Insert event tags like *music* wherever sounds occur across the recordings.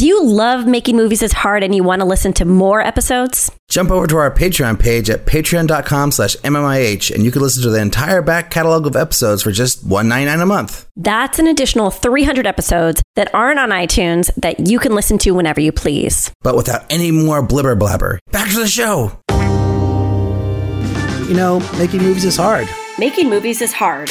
Do you love making movies is hard and you want to listen to more episodes? Jump over to our Patreon page at patreon.com slash MMIH and you can listen to the entire back catalog of episodes for just $1.99 a month. That's an additional 300 episodes that aren't on iTunes that you can listen to whenever you please. But without any more blibber blabber. Back to the show. You know, making movies is hard. Making movies is hard.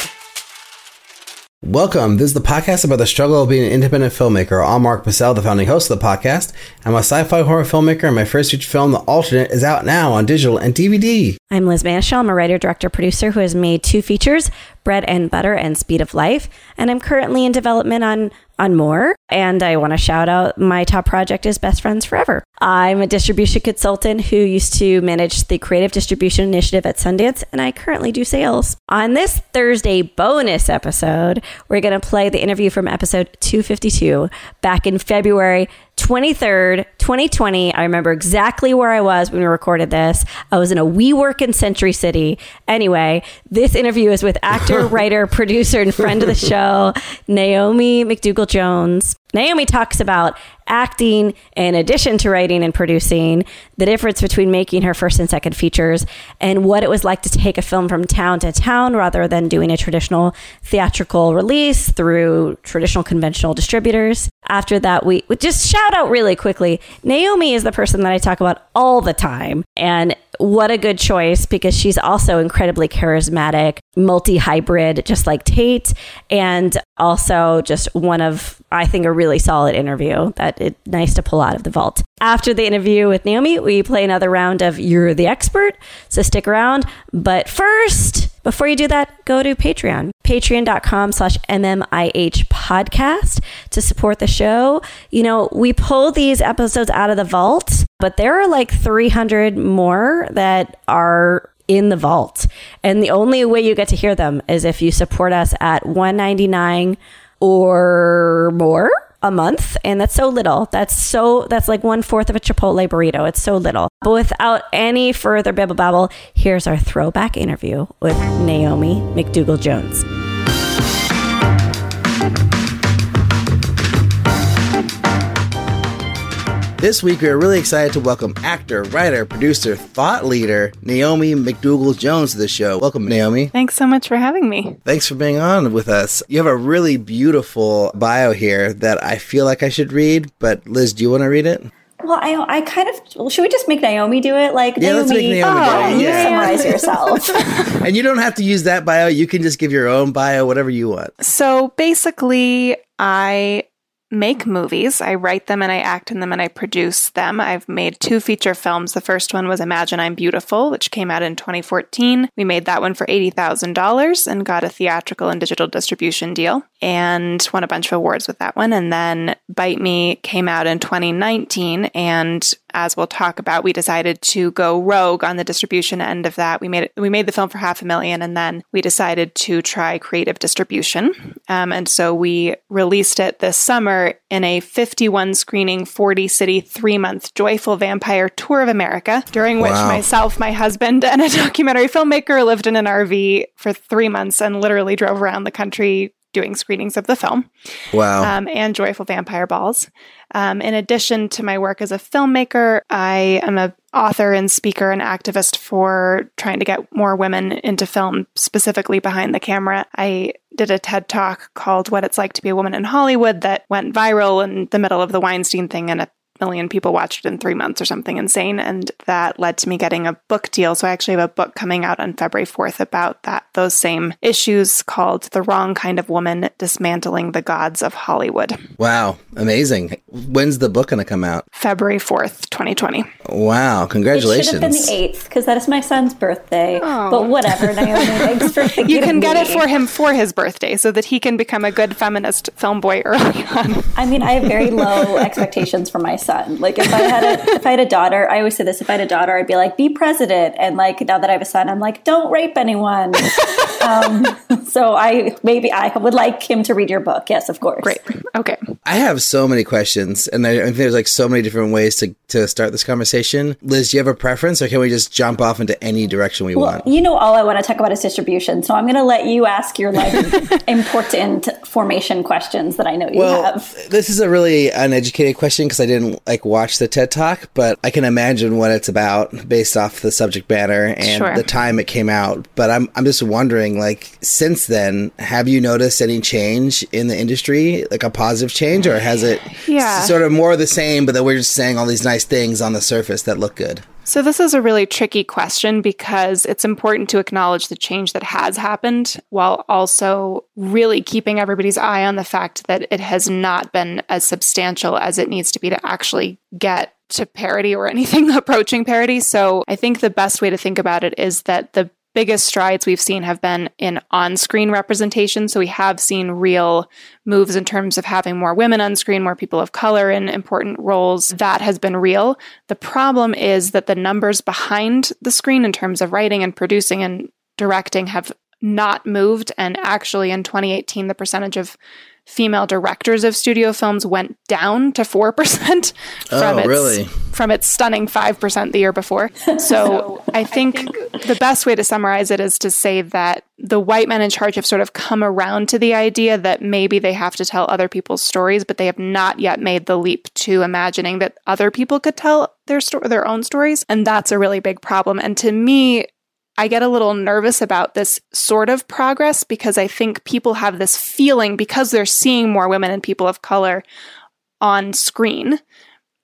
Welcome. This is the podcast about the struggle of being an independent filmmaker. I'm Mark Pacell, the founding host of the podcast. I'm a sci-fi horror filmmaker, and my first feature film, The Alternate, is out now on digital and DVD. I'm Liz Manashil. I'm a writer, director, producer who has made two features, Bread and Butter and Speed of Life, and I'm currently in development on on more. And I want to shout out my top project is Best Friends Forever. I'm a distribution consultant who used to manage the creative distribution initiative at Sundance, and I currently do sales. On this Thursday bonus episode, we're going to play the interview from episode 252 back in February 23rd, 2020. I remember exactly where I was when we recorded this. I was in a WeWork in Century City. Anyway, this interview is with actor, *laughs* writer, producer, and friend of the show, Naomi McDougall Jones. Naomi talks about acting in addition to writing and producing, the difference between making her first and second features, and what it was like to take a film from town to town rather than doing a traditional theatrical release through traditional conventional distributors. After that, we just shout out really quickly Naomi is the person that I talk about all the time. And what a good choice because she's also incredibly charismatic, multi hybrid, just like Tate, and also just one of, I think, a really solid interview that it nice to pull out of the vault. After the interview with Naomi, we play another round of You're the Expert, so stick around. But first, before you do that, go to Patreon, patreon.com slash MMIH podcast to support the show. You know, we pull these episodes out of the vault, but there are like 300 more that are in the vault. And the only way you get to hear them is if you support us at 199 or more a month and that's so little. That's so that's like one fourth of a chipotle burrito. It's so little. But without any further bibble babble here's our throwback interview with naomi mcdougall jones This week, we are really excited to welcome actor, writer, producer, thought leader, Naomi McDougall Jones to the show. Welcome, Naomi. Thanks so much for having me. Thanks for being on with us. You have a really beautiful bio here that I feel like I should read, but Liz, do you want to read it? Well, I, I kind of well, should we just make Naomi do it? Like Yeah, Naomi, let's make Naomi do oh, it, you yeah. summarize yourself. *laughs* *laughs* and you don't have to use that bio. You can just give your own bio, whatever you want. So basically, I make movies. I write them and I act in them and I produce them. I've made two feature films. The first one was Imagine I'm Beautiful, which came out in 2014. We made that one for $80,000 and got a theatrical and digital distribution deal and won a bunch of awards with that one. And then Bite Me came out in 2019 and as we'll talk about, we decided to go rogue on the distribution end of that. We made it, we made the film for half a million, and then we decided to try creative distribution. Um, and so we released it this summer in a 51 screening, 40 city, three month joyful vampire tour of America, during which Wow. myself, my husband, *laughs* and a documentary filmmaker lived in an RV for three months and literally drove around the country doing screenings of the film Wow. um, and Joyful Vampire Balls. Um, in addition to my work as a filmmaker, I am a author and speaker and activist for trying to get more women into film, specifically behind the camera. I did a TED talk called "What It's Like to Be a Woman in Hollywood" that went viral in the middle of the Weinstein thing, and a million people watched it in three months or something insane. And that led to me getting a book deal. So I actually have a book coming out on February 4th about that, those same issues called The Wrong Kind of Woman Dismantling the Gods of Hollywood. wow. Amazing. When's the book going to come out? February 4th, 2020. Wow. it should Congratulations. have been the eighth because that is my son's birthday. Oh. But whatever, Naomi. Thanks for *laughs* You can of get it for him for his birthday so that he can become a good feminist film boy early on. I mean, I have very low expectations for my son. Like if I had a *laughs* if I had a daughter, I always say this: if I had a daughter, I'd be like, be president. And like now that I have a son, I'm like, don't rape anyone. *laughs* um, so I maybe I would like him to read your book. Yes, of course. Great. Okay. I have so many questions questions, and I, I think there's like so many different ways to to start this conversation. Liz, do you have a preference, or can we just jump off into any direction we Well, want? you know, all I want to talk about is distribution. So I'm going to let you ask your like *laughs* important formation questions that I know you Well, have. this is a really uneducated question because I didn't like watch the TED Talk, but I can imagine what it's about based off the subject matter and Sure. the time it came out. But I'm I'm just wondering, like, since then, have you noticed any change in the industry, like a positive change, or has it Yeah. sort of more of the same, but that we're just saying all these nice things on the surface that look good? So, this is a really tricky question because it's important to acknowledge the change that has happened while also really keeping everybody's eye on the fact that it has not been as substantial as it needs to be to actually get to parity or anything *laughs* approaching parity. So, I think the best way to think about it is that the biggest strides we've seen have been in on screen representation. So, we have seen real moves in terms of having more women on screen, more people of color in important roles. That has been real. The problem is that the numbers behind the screen in terms of writing and producing and directing have not moved. And actually, in 2018, the percentage of female directors of studio films went down to 4% *laughs* from, Oh, its, really? from its stunning 5% the year before. *laughs* So I think the best way to summarize it is to say that the white men in charge have sort of come around to the idea that maybe they have to tell other people's stories, but they have not yet made the leap to imagining that other people could tell their sto- their own stories, and that's a really big problem. And to me, I get a little nervous about this sort of progress because I think people have this feeling because they're seeing more women and people of color on screen.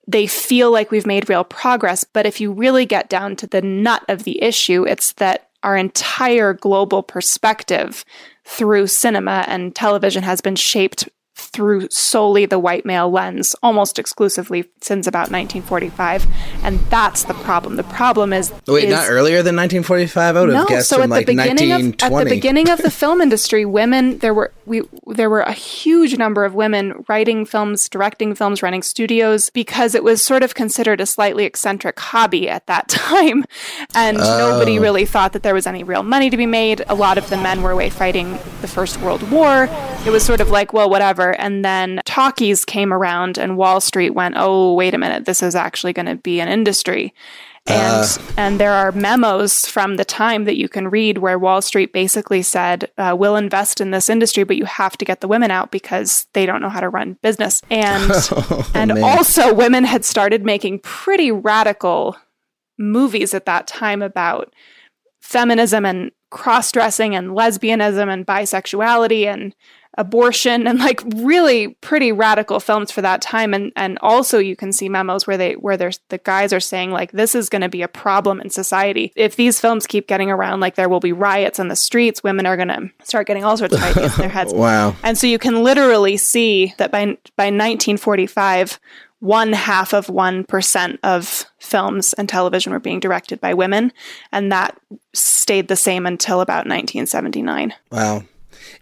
They feel like we've made real progress. But if you really get down to the nut of the issue, it's that our entire global perspective through cinema and television has been shaped through solely the white male lens almost exclusively since about 1945 and that's the problem the problem is Wait, is- not earlier than 1945? I would have no, guessed so at like the beginning of at the beginning of the *laughs* film industry, women there were we there were a huge number of women writing films, directing films, running studios because it was sort of considered a slightly eccentric hobby at that *laughs* time, and nobody oh. really thought that there was any real money to be made. A lot of the men were away fighting the First World War. It was sort of like, well, whatever. And then talkies came around, and Wall Street went, oh, wait a minute, this is actually going to be an industry. And and there are memos from the time that you can read where Wall Street basically said, uh, "We'll invest in this industry, but you have to get the women out because they don't know how to run business." And *laughs* and man. also, women had started making pretty radical movies at that time about feminism and cross dressing and lesbianism and bisexuality and abortion and like really pretty radical films for that time and and also you can see memos where they where there's the guys are saying like this is going to be a problem in society if these films keep getting around like there will be riots in the streets women are going to start getting all sorts of *laughs* ideas in their heads Wow. and so you can literally see that by by 1945, one half of one percent of films and television were being directed by women, and that stayed the same until about 1979. Wow.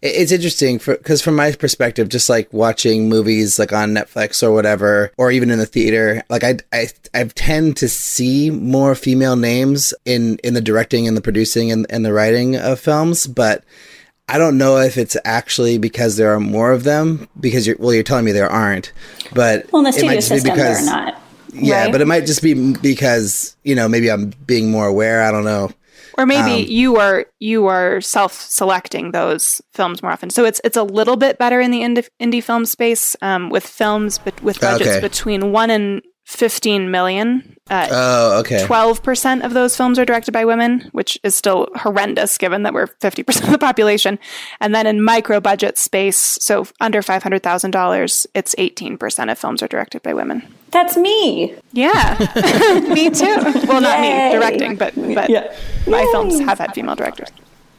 It- It's interesting because from my perspective, just like watching movies like on Netflix or whatever, or even in the theater, like I, I, I tend to see more female names in, in the directing and the producing and, and the writing of films, but I don't know if it's actually because there are more of them because you're, well, you're telling me there aren't, but Well, in the it might studio just be system, they're not. yeah, right? but it might just be because, you know, maybe I'm being more aware. I don't know. Or maybe Um, you are you are self-selecting those films more often. So it's it's a little bit better in the indie, indie film space um, with films but with budgets Okay. between one and 15 million. Uh, Oh, okay. 12% of those films are directed by women, which is still horrendous given that we're 50% of the population. And then in micro budget space, so under $500,000, it's 18% of films are directed by women. That's me. Yeah, *laughs* me too. Well, not Yay. me directing, but, but Yeah. my Yay. films have had female directors.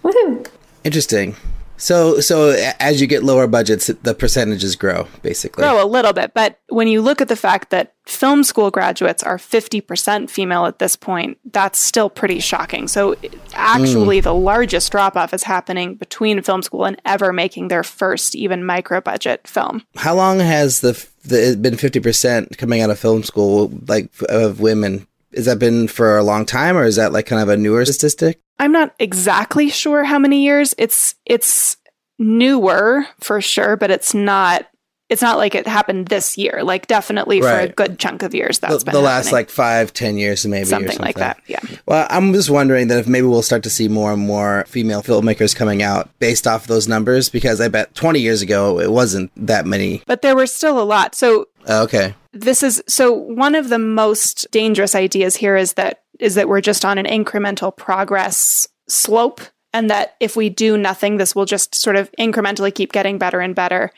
Woohoo. Interesting. So, so as you get lower budgets, the percentages grow, basically. Grow a little bit, but when you look at the fact that film school graduates are 50% female at this point, that's still pretty shocking. So, actually, mm. the largest drop off is happening between film school and ever making their first, even micro budget film. How long has the, the it been fifty percent coming out of film school, like of women? Has that been for a long time, or is that like kind of a newer statistic? I'm not exactly sure how many years. It's it's newer for sure, but it's not it's not like it happened this year. Like definitely for a good chunk of years that's the, been the last happening. like five, ten years, maybe or something like that. Yeah. Well, I'm just wondering that if maybe we'll start to see more and more female filmmakers coming out based off those numbers, because I bet 20 years ago it wasn't that many. But there were still a lot. So Oh, okay, this is so one of the most dangerous ideas here is that is that we're just on an incremental progress slope and that if we do nothing this will just sort of incrementally keep getting better and better.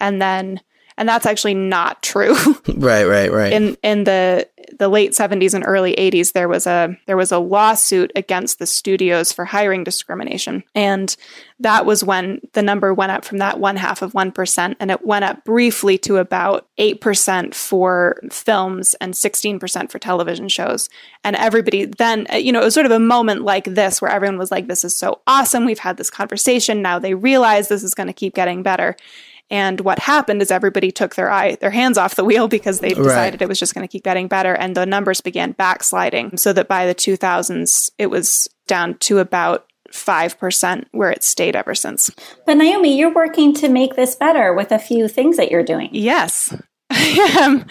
And then and that's actually not true. *laughs* Right, right, right. in in the the late 70s and early 80s there was a there was a lawsuit against the studios for hiring discrimination. And that was when the number went up from that one half of 1% and it went up briefly to about 8% for films and 16% for television shows. And everybody then uh, you know it was sort of a moment like this where everyone was like this is so awesome. We've had this conversation. Now they realize this is going to keep getting better and what happened is everybody took their eye, their hands off the wheel because they decided it was just going to keep getting better, and the numbers began backsliding. So that by the 2000s, it was down to about five percent, where it stayed ever since. But Naomi, you're working to make this better with a few things that you're doing. Yes. *laughs* um,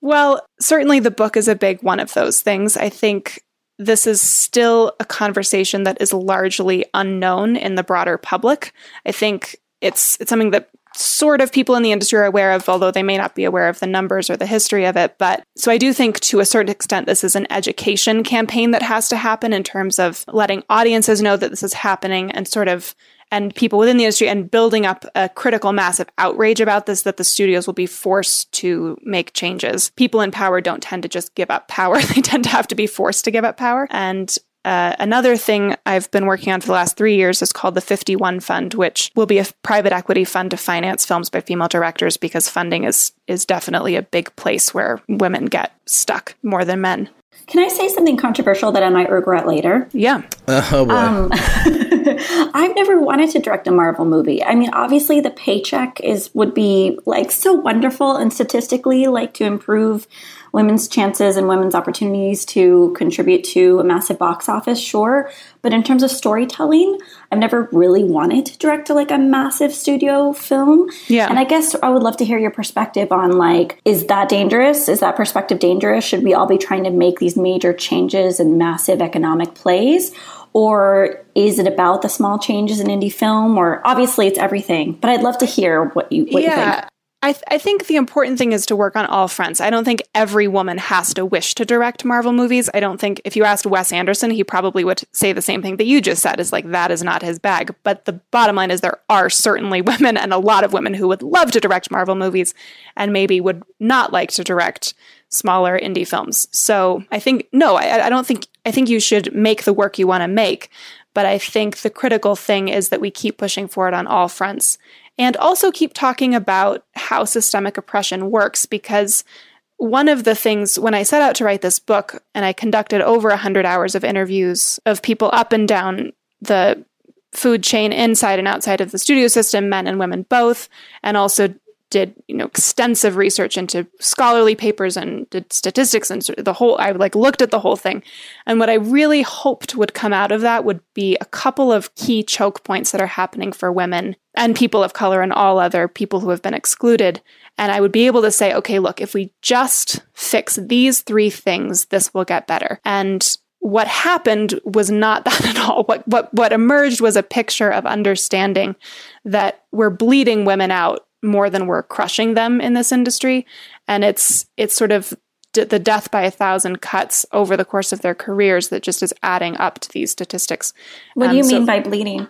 well, certainly the book is a big one of those things. I think this is still a conversation that is largely unknown in the broader public. I think it's it's something that sort of people in the industry are aware of, although they may not be aware of the numbers or the history of it. But so I do think to a certain extent, this is an education campaign that has to happen in terms of letting audiences know that this is happening and sort of and people within the industry and building up a critical mass of outrage about this that the studios will be forced to make changes. People in power don't tend to just give up power. *laughs* They tend to have to be forced to give up power. And uh, another thing I've been working on for the last three years is called the 51 Fund, which will be a private equity fund to finance films by female directors because funding is is definitely a big place where women get stuck more than men. Can I say something controversial that I might regret later? Yeah. *laughs* oh boy. Um, *laughs* *laughs* I've never wanted to direct a Marvel movie. I mean, obviously the paycheck is would be like so wonderful and statistically like to improve women's chances and women's opportunities to contribute to a massive box office, sure. But in terms of storytelling, I've never really wanted to direct like a massive studio film. Yeah. And I guess I would love to hear your perspective on like, is that dangerous? Is that perspective dangerous? Should we all be trying to make these major changes and massive economic plays? Or is it about the small changes in indie film? Or obviously it's everything. But I'd love to hear what you what you think. yeah. I, th- I think the important thing is to work on all fronts. I don't think every woman has to wish to direct Marvel movies. I don't think if you asked Wes Anderson, he probably would say the same thing that you just said is like, that is not his bag. But the bottom line is there are certainly *laughs* women and a lot of women who would love to direct Marvel movies and maybe would not like to direct smaller indie films. So I think, no, I, I don't think, I think you should make the work you want to make. But I think the critical thing is that we keep pushing forward on all fronts and also keep talking about how systemic oppression works because one of the things when I set out to write this book and I conducted over 100 hours of interviews of people up and down the food chain inside and outside of the studio system men and women both and also did you know extensive research into scholarly papers and did statistics and the whole I like looked at the whole thing. And what I really hoped would come out of that would be a couple of key choke points that are happening for women and people of color and all other people who have been excluded. And I would be able to say okay look if we just fix these three things this will get better. And what happened was not *laughs* that at all. What what what emerged was a picture of understanding that we're bleeding women out more than we're crushing them in this industry, and it's it's sort of d- the death by a thousand cuts over the course of their careers that just is adding up to these statistics. What do Um, you so- mean by bleeding?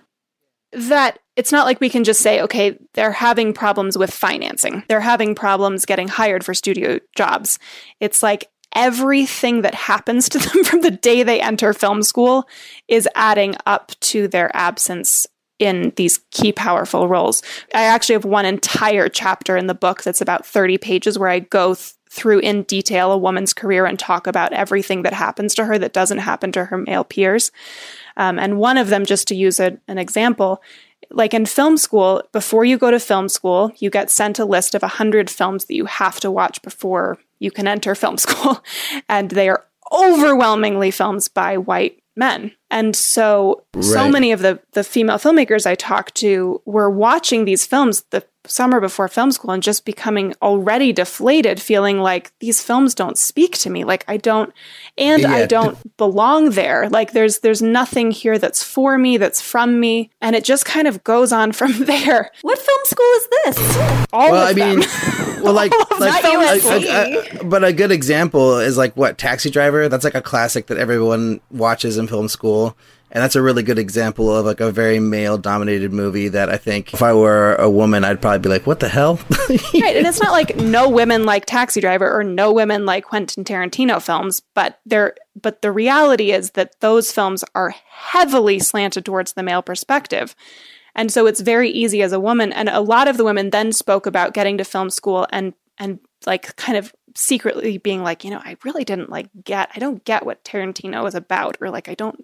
that it's not like we can just say, okay, they're having problems with financing. They're having problems getting hired for studio jobs. It's like everything that happens to *laughs* them from the day they enter film school is adding up to their absence in these key powerful roles. I actually have one entire chapter in the book that's about 30 pages where I go th- through in detail a woman's career and talk about everything that happens to her that doesn't happen to her male peers. Um, and one of them, just to use a, an example, like in film school, before you go to film school, you get sent a list of 100 films that you have to watch before you can enter film *laughs* school. And they are overwhelmingly films by white men. And so, so many of the, the female filmmakers I talked to were watching these films, the summer before film school and just becoming already deflated, feeling like these films don't speak to me. Like I don't, and I don't belong there. Like there's, there's nothing here that's for me, that's from me. And it just kind of goes on *laughs* from there. What film school is this? All well, of I mean, them. *laughs* well, like, like Not a- USC. a- a- but a good example is like what Taxi Driver. That's like a classic that everyone watches in film school, and that's a really good example of like a very male-dominated movie that I think if I were a woman, I'd probably be like, "What the hell?" *laughs* right. And it's not like no women like Taxi Driver or no women like Quentin Tarantino films, but they're but the reality is that those films are heavily slanted towards the male perspective. And so it's very easy as a woman and a lot of the women then spoke about getting to film school and and like kind of secretly being like, you know, I really didn't like get I don't get what Tarantino is about or like I don't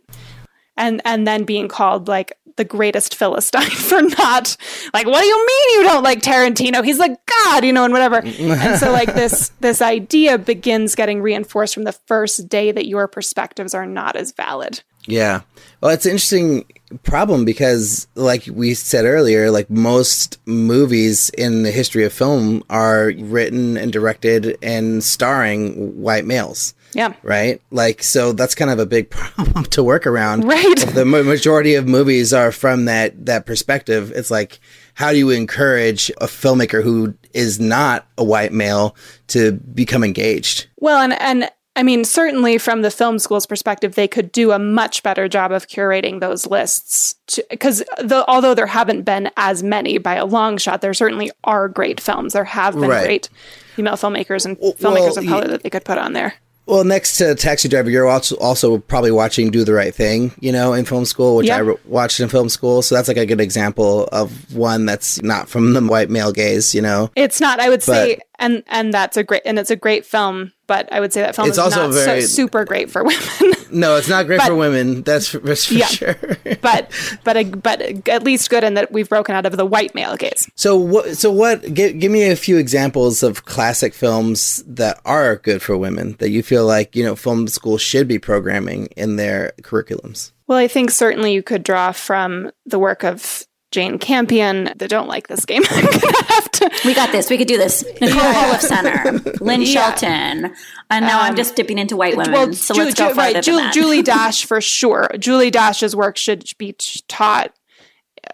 and and then being called like the greatest philistine *laughs* for not like what do you mean you don't like Tarantino he's like god you know and whatever and so like *laughs* this this idea begins getting reinforced from the first day that your perspectives are not as valid Yeah. Well, it's an interesting problem because, like we said earlier, like most movies in the history of film are written and directed and starring white males. Yeah Right? Like, so that's kind of a big *laughs* problem to work around. Right. If the majority of movies are from that, that perspective. It's like, how do you encourage a filmmaker who is not a white male to become engaged? well and and I mean, certainly from the film school's perspective, they could do a much better job of curating those lists. Because the, although there haven't been as many by a long shot, there certainly are great films. There have been Right. great female filmmakers and well, filmmakers of color that they could put on there. Well, next to Taxi Driver, you're also also probably watching Do the Right Thing, you know, in film school, which Yeah. I re- watched in film school. So that's like a good example of one that's not from the white male gaze, you know. It's not. I would say, But- and and that's a great and it's a great film. But I would say that film It's is also not very- so super great for women. *laughs* No, it's not great But- for women. That's for, that's for Yeah. sure. *laughs* but but a, but at least good in that we've broken out of the white male gaze. So what? So what? Give, give me a few examples of classic films that are good for women that you feel like you know film school should be programming in their curriculums. Well, I think certainly you could draw from the work of Jane Campion. They don't like this game. *laughs* I'm gonna have to. We got this. We could do this. Nicole Holofcener, *laughs* Lynn Yeah. Shelton, and now I'm um, just dipping into white women. Well, so Ju- let's go Ju- right, than Ju- that. Julie *laughs* Dash for sure. Julie Dash's work should be taught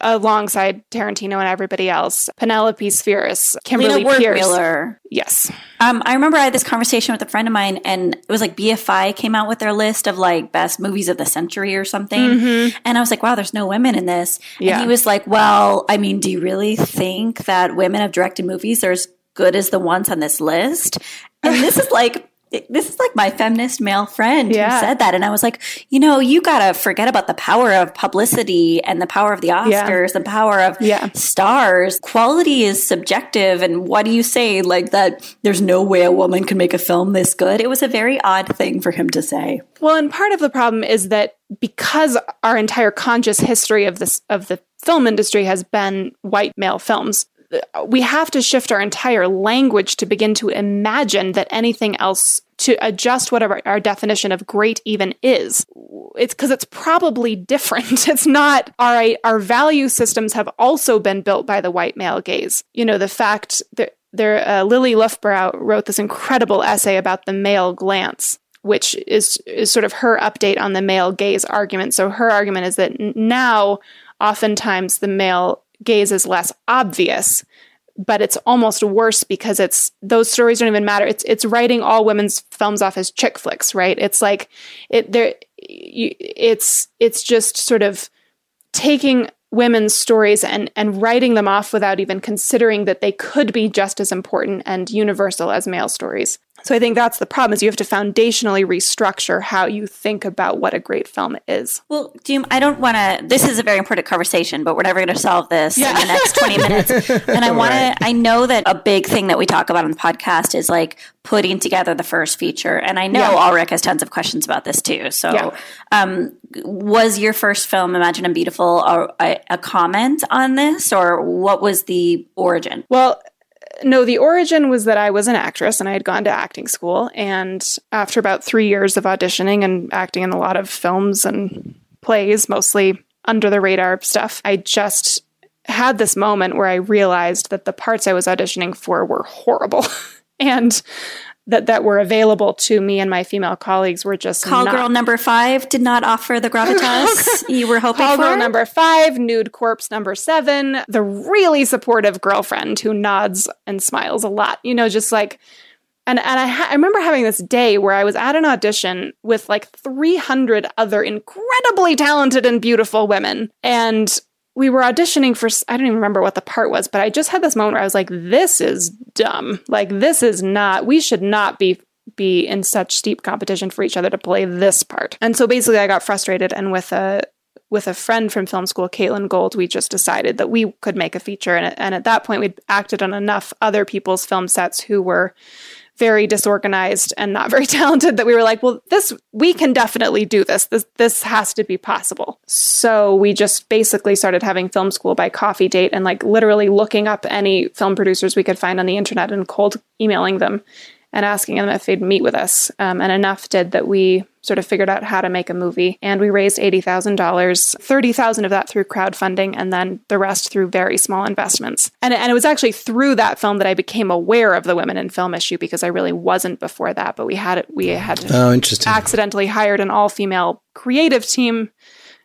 alongside Tarantino and everybody else. Penelope Spheeris, Kimberly Lena Peirce. Wertmuller. Yes. Um, I remember I had this conversation with a friend of mine, and it was like BFI came out with their list of like best movies of the century or something. And I was like, wow, there's no women in this. Yeah. And he was like, well, I mean, do you really think that women have directed movies that are as good as the ones on this list? And this is like, this is like my feminist male friend Yeah. who said that. And I was like, you know, you got to forget about the power of publicity and the power of the Yeah. Oscars, the power of Yeah. stars. Quality is subjective. And what do you say? Like that there's no way a woman can make a film this good. It was a very odd thing for him to say. Well, and part of the problem is that because our entire conscious history of this of the film industry has been white male films, we have to shift our entire language to begin to imagine that anything else to adjust whatever our definition of great even is. It's because it's probably different. *laughs* It's not our our value systems have also been built by the white male gaze. You know, the fact that there uh, Lili Loofbourow wrote this incredible essay about the male glance which is is sort of her update on the male gaze argument. So her argument is that now oftentimes the male gaze is less obvious, but it's almost worse because it's those stories don't even matter. It's it's writing all women's films off as chick flicks, right? It's like it there it's it's just sort of taking women's stories and and writing them off without even considering that they could be just as important and universal as male stories. So I think that's the problem is you have to foundationally restructure how you think about what a great film is. Well, Doom, I don't want to. This is a very important conversation, but we're never going to solve this Yeah. in the next 20 minutes. *laughs* And I want to, I know that a big thing that we talk about on the podcast is like putting together the first feature. And I know Yeah. Ulrich has tons of questions about this too. So, Yeah. um, was your first film, Imagine I'm Beautiful, a, a, a comment on this, or what was the origin? Well, no, the origin was that I was an actress and I had gone to acting school. And after about three years of auditioning and acting in a lot of films and plays, mostly under the radar stuff, I just had this moment where I realized that the parts I was auditioning for were horrible. *laughs* and that that were available to me and my female colleagues were just Call not- girl number five did not offer the gravitas *laughs* you were hoping Call for. Call girl number five, nude corpse number seven, the really supportive girlfriend who nods and smiles a lot. You know, just like, and and I, ha- I remember having this day where I was at an audition with like 300 other incredibly talented and beautiful women, and we were auditioning for I don't even remember what the part was, but I just had this moment where I was like, this is dumb. Like this is not. We should not be be in such steep competition for each other to play this part. And so basically I got frustrated and with a with a friend from film school, Caitlin Gold, we just decided that we could make a feature. And, and at that point, we'd acted on enough other people's film sets who were very disorganized and not very *laughs* talented that we were like, well, this we can definitely do this. This this has to be possible. So we just basically started having film school by coffee date and like literally looking up any film producers we could find on the internet and cold emailing them and asking them if they'd meet with us. Um, and enough did that we sort of figured out how to make a movie. And we raised $80,000, 30,000 of that through crowdfunding, and then the rest through very small investments. And, and it was actually through that film that I became aware of the women in film issue because I really wasn't before that. But we had it, we had Oh, interesting. accidentally hired an all female creative team.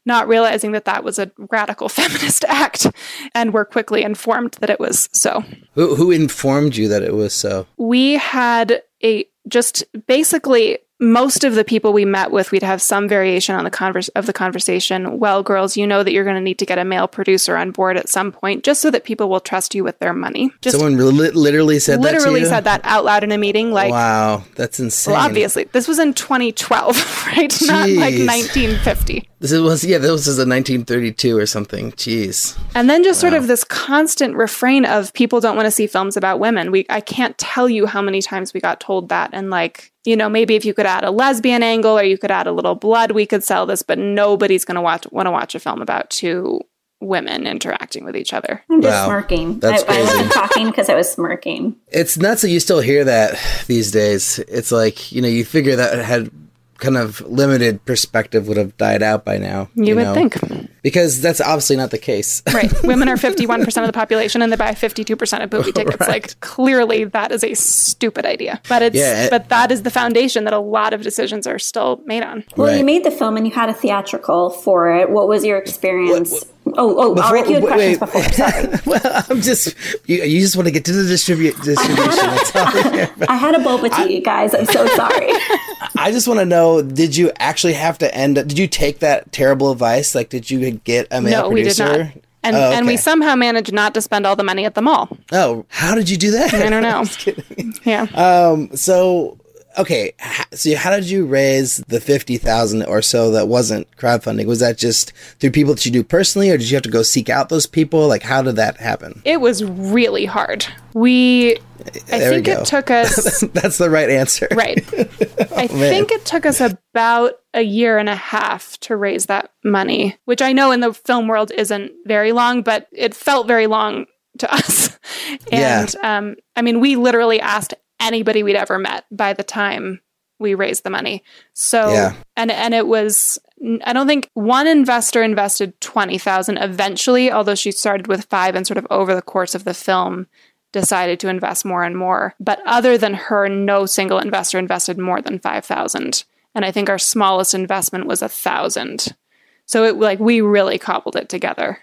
Not realizing that that was a radical *laughs* feminist act, and were quickly informed that it was so Who, who informed you that it was so? we had a just basically most of the people we met with we'd have some variation on the converse of the conversation well girls you know that you're going to need to get a male producer on board at some point just so that people will trust you with their money just Someone li- literally said that literally you? said that out loud in a meeting like wow, that's insane. well, obviously this was in 2012 *laughs* right not like 1950 This was yeah, this was a 1932 or something. Jeez. And then just sort of this constant refrain of people don't want to see films about women. We I can't tell you how many times we got told that and like, you know, maybe if you could add a lesbian angle or you could add a little blood, we could sell this, but nobody's going to watch want to watch a film about two women interacting with each other. I'm just Wow. smirking. That's I, I wasn't crazy. talking because I was smirking. It's nuts that you still hear that these days. It's like, you know, you figure that it had kind of limited perspective would have died out by now. You, would know? think. Because that's obviously not the case. Right. *laughs* Women are 51% of the population and they buy 52% of movie *laughs* tickets. Like clearly that is a stupid idea. But it's Yeah. but that is the foundation that a lot of decisions are still made on. Well, Right. you made the film and you had a theatrical for it. What was your experience? oh, oh, all right. You had wait, questions wait. before. Sorry. *laughs* well, I'm just, you, you just want to get to the distribute, distribution. That's all. I had a boba tea, guys. I'm so sorry. I just want to know: Did you actually have to end? Did you take that terrible advice? Like, did you get a male No, we did not. And Oh, and we somehow managed not to spend all the money at the mall. Oh, how did you do that? I don't know. *laughs* Just kidding. Yeah. Um. So, okay. So, how did you raise the fifty thousand or so that wasn't crowdfunding? Was that just through people that you knew personally, or did you have to go seek out those people? Like, how did that happen? it was really hard. We I There we think go. it took *laughs* us That's the right answer. right. *laughs* I think it took us about a year and a half to raise that money, which I know in the film world isn't very long, but it felt very long to us. *laughs* And um, I mean, we literally asked anybody we'd ever met by the time we raised the money. So Yeah. and and it was I don't think one investor invested 20,000 eventually, although she started with 5 and sort of over the course of the film decided to invest more and more. But other than her, no single investor invested more than 5,000. And I think our smallest investment was a 1,000. So it like we really cobbled it together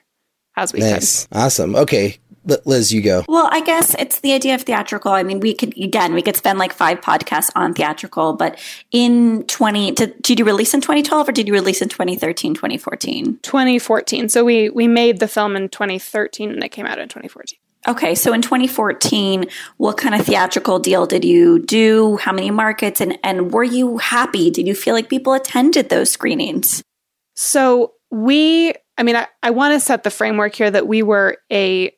as we Nice. Awesome. Okay, Liz, you go. Well, I guess it's the idea of theatrical. I mean, we could again, we could spend like five podcasts on theatrical, but in 20 did, did you release in 2012 or did you release in 2013, 2014? 2014. So we we made the film in 2013 and it came out in 2014. Okay, so in 2014, what kind of theatrical deal did you do? How many markets and and were you happy? Did you feel like people attended those screenings? So we, I mean, I, I want to set the framework here that we were a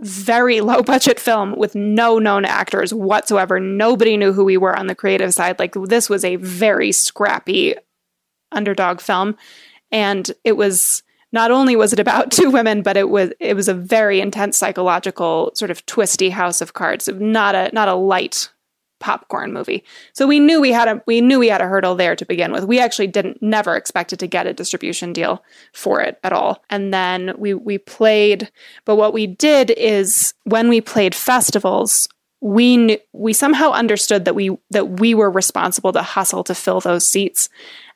very low budget film with no known actors whatsoever. Nobody knew who we were on the creative side. Like this was a very scrappy underdog film. And it was not only was it about *laughs* two women, but it was it was a very intense psychological sort of twisty house of cards. Not a not a light popcorn movie. So we knew we had a we knew we had a hurdle there to begin with. We actually didn't never expected to get a distribution deal for it at all. And then we we played but what we did is when we played festivals, we knew, we somehow understood that we that we were responsible to hustle to fill those seats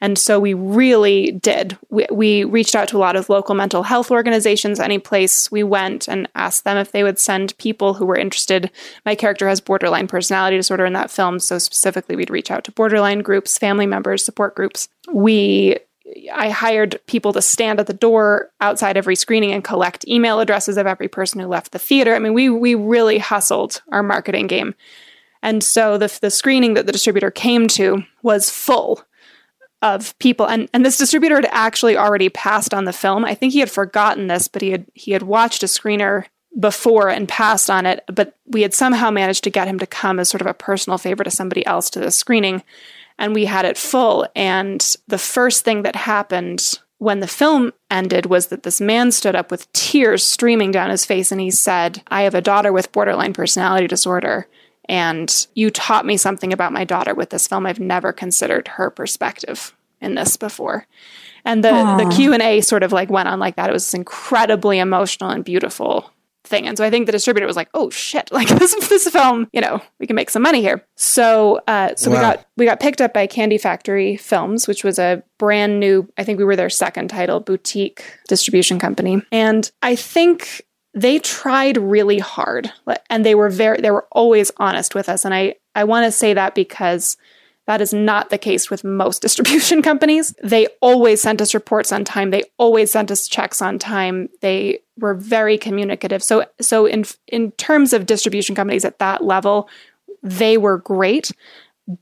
and so we really did we, we reached out to a lot of local mental health organizations any place we went and asked them if they would send people who were interested my character has borderline personality disorder in that film so specifically we'd reach out to borderline groups family members support groups we I hired people to stand at the door outside every screening and collect email addresses of every person who left the theater. I mean, we we really hustled our marketing game. And so the the screening that the distributor came to was full of people and and this distributor had actually already passed on the film. I think he had forgotten this, but he had he had watched a screener before and passed on it, but we had somehow managed to get him to come as sort of a personal favor to somebody else to the screening and we had it full. And the first thing that happened when the film ended was that this man stood up with tears streaming down his face and he said, I have a daughter with borderline personality disorder. And you taught me something about my daughter with this film. I've never considered her perspective in this before. And the, the Q&A sort of like went on like that. It was this incredibly emotional and beautiful thing. And so I think the distributor was like, "Oh shit! *laughs* Like this this film, you know, we can make some money here." So uh, so wow. we got we got picked up by Candy Factory Films, which was a brand new. I think we were their second title boutique distribution company, and I think they tried really hard, and they were very they were always honest with us. And I I want to say that because that is not the case with most *laughs* distribution companies. They always sent us reports on time. They always sent us checks on time. They were very communicative. So so in in terms of distribution companies at that level, they were great.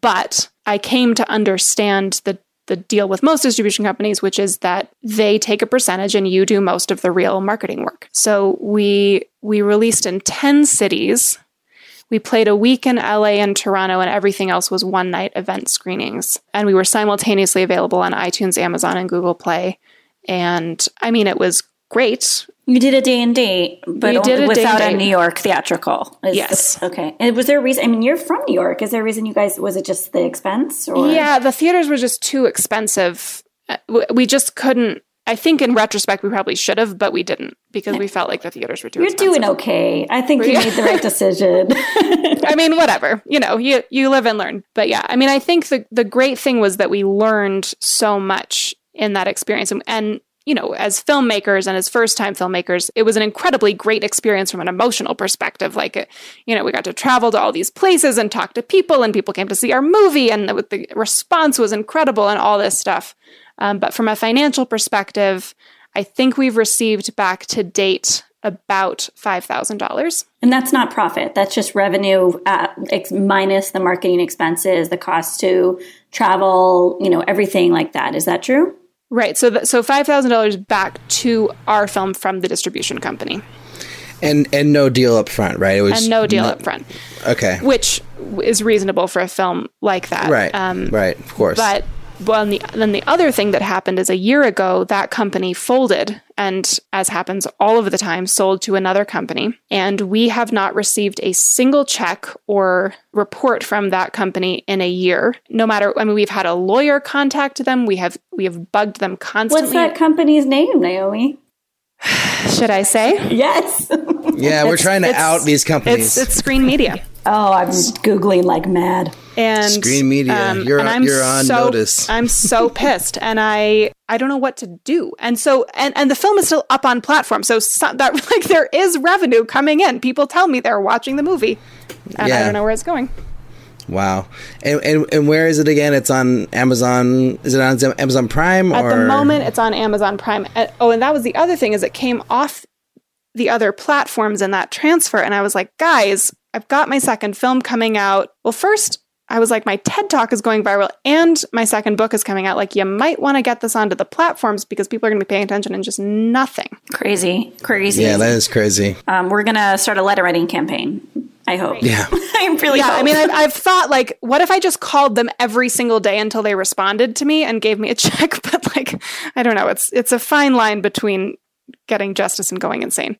But I came to understand the the deal with most distribution companies, which is that they take a percentage and you do most of the real marketing work. So we we released in 10 cities we played a week in LA and Toronto, and everything else was one night event screenings. And we were simultaneously available on iTunes, Amazon, and Google Play. And I mean, it was great. You did a day and date, but did without a New York theatrical. yes. okay. And was there a reason? I mean, you're from New York. Is there a reason you guys? Was it just the expense? Or? Yeah, the theaters were just too expensive. Uh, we just couldn't I think in retrospect we probably should have, but we didn't because we felt like the theaters were too. Expensive. You're expensive. doing okay. I think you made the right decision. *laughs* I mean, whatever. You know, you you live and learn. But yeah, I mean, I think the the great thing was that we learned so much in that experience, and, and you know, as filmmakers and as first time filmmakers, it was an incredibly great experience from an emotional perspective. Like, you know, we got to travel to all these places and talk to people, and people came to see our movie, and the, the response was incredible, and all this stuff. Um, but from a financial perspective, I think we've received back to date about $5,000. And that's not profit. That's just revenue at, ex- minus the marketing expenses, the cost to travel, you know, everything like that. Is that true? Right. So, th- so $5,000 back to our film from the distribution company. And and no deal up front, right? It was and no deal no, up front. Okay. Which is reasonable for a film like that. Right. Um, right. Of course. But well, the, then the other thing that happened is a year ago, that company folded and, as happens all of the time, sold to another company. And we have not received a single check or report from that company in a year. No matter, I mean, we've had a lawyer contact them. We have we have bugged them constantly. What's that company's name, Naomi? Should I say? Yes. yeah, we're trying to out these companies. It's, it's Screen Media. Oh, I'm googling like mad. And Screen Media, um, you're, on, you're on so, notice. *laughs* I'm so pissed, and I I don't know what to do. And so and and the film is still up on platform, so, so that *laughs* like there is revenue coming in. People tell me they're watching the movie, and yeah. I don't know where it's going. Wow. And, and and where is it again? It's on Amazon. Is it on Amazon Prime? At the moment, it's on Amazon Prime. Oh, and that was the other thing is it came off the other platforms in that transfer, and I was like, guys, I've got my second film coming out. Well, first, I was like, my TED talk is going viral and my second book is coming out. Like, you might want to get this onto the platforms because people are going to be paying attention and just nothing. Crazy. Crazy. Yeah, that is crazy. Um, we're going to start a letter writing campaign. I hope. Yeah. *laughs* I really Yeah. Hope. I mean, I've, I've, thought, like, what if I just called them every single day until they responded to me and gave me a *laughs* check? But, like, I don't know. It's, it's a fine line between getting justice and going insane.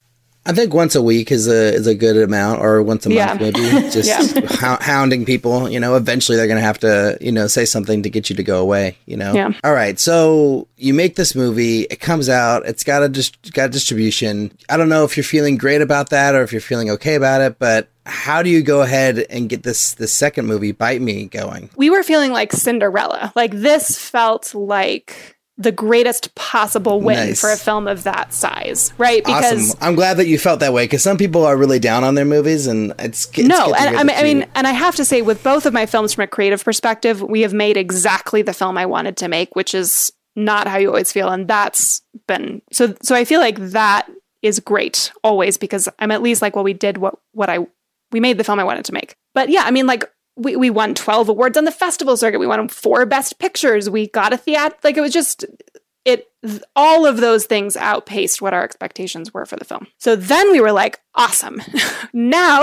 I think once a week is a is a good amount, or once a Yeah. month maybe. *laughs* Just Yeah. hou- hounding people. You know, eventually they're gonna have to you know say something to get you to go away. You know. Yeah. All right. So you make this movie. It comes out. It's got a dis- got distribution. I don't know if you're feeling great about that or if you're feeling okay about it, but how do you go ahead and get this this second movie, Bite Me, going? we were feeling like Cinderella. Like this felt like the greatest possible win Nice. for a film of that size, right? Because awesome. I'm glad that you felt that way because some people are really down on their movies, and it's, it's no, and I mean, I mean, and I have to say, with both of my films from a creative perspective, we have made exactly the film I wanted to make, which is not how you always feel, and that's been so. So I feel like that is great always because I'm at least like, well, we did what what I we made the film I wanted to make. But yeah, I mean, like we we won twelve awards on the festival circuit. We won four best pictures. We got a theater. Like it was just it all of those things outpaced what our expectations were for the film. So then we were like, awesome. *laughs* now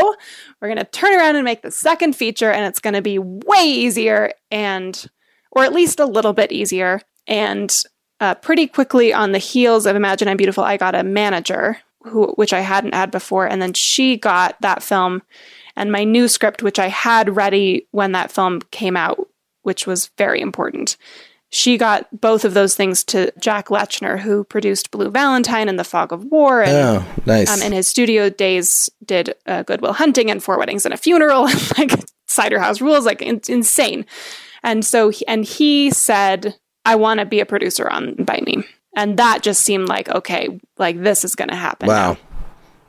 we're going to turn around and make the second feature and it's going to be way easier and or at least a little bit easier and uh, pretty quickly on the heels of Imagine I'm Beautiful, I got a manager who which I hadn't had before and then she got that film and my new script which I had ready when that film came out, which was very important she got both of those things to Jack Lechner, who produced Blue Valentine and The Fog of War, and oh, nice. um, in his studio days did uh, Goodwill Hunting and Four Weddings and a Funeral, *laughs* and like Cider House Rules, like in- insane. And so, he, and he said, "I want to be a producer on Bite Me," and that just seemed like okay, like this is going to happen. now.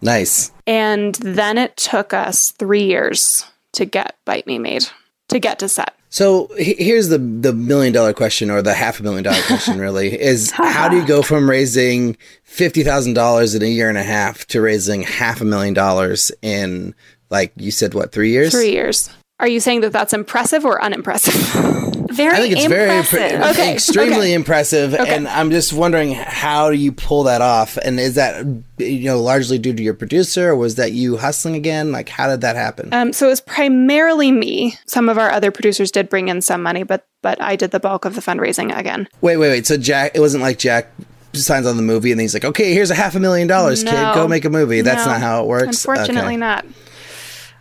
Nice. And then it took us three years to get Bite Me made, to get to set. So here's the the million dollar question, or the half a million dollar question, *laughs* really, is how do you go from raising fifty thousand dollars in a year and a half to raising half a million dollars in, like you said, what three years? Three years. Are you saying that that's impressive or unimpressive? *laughs* Very I think it's impressive. very impre- Okay, extremely okay. impressive, and I'm just wondering how do you pull that off? And is that you know largely due to your producer, or was that you hustling again? Like, how did that happen? Um, so it was primarily me. Some of our other producers did bring in some money, but but I did the bulk of the fundraising again. wait, wait, wait. So Jack, it wasn't like Jack signs on the movie and he's like, okay, here's a half a million dollars, kid, go make a movie. That's No. not how it works. Unfortunately, Okay. not.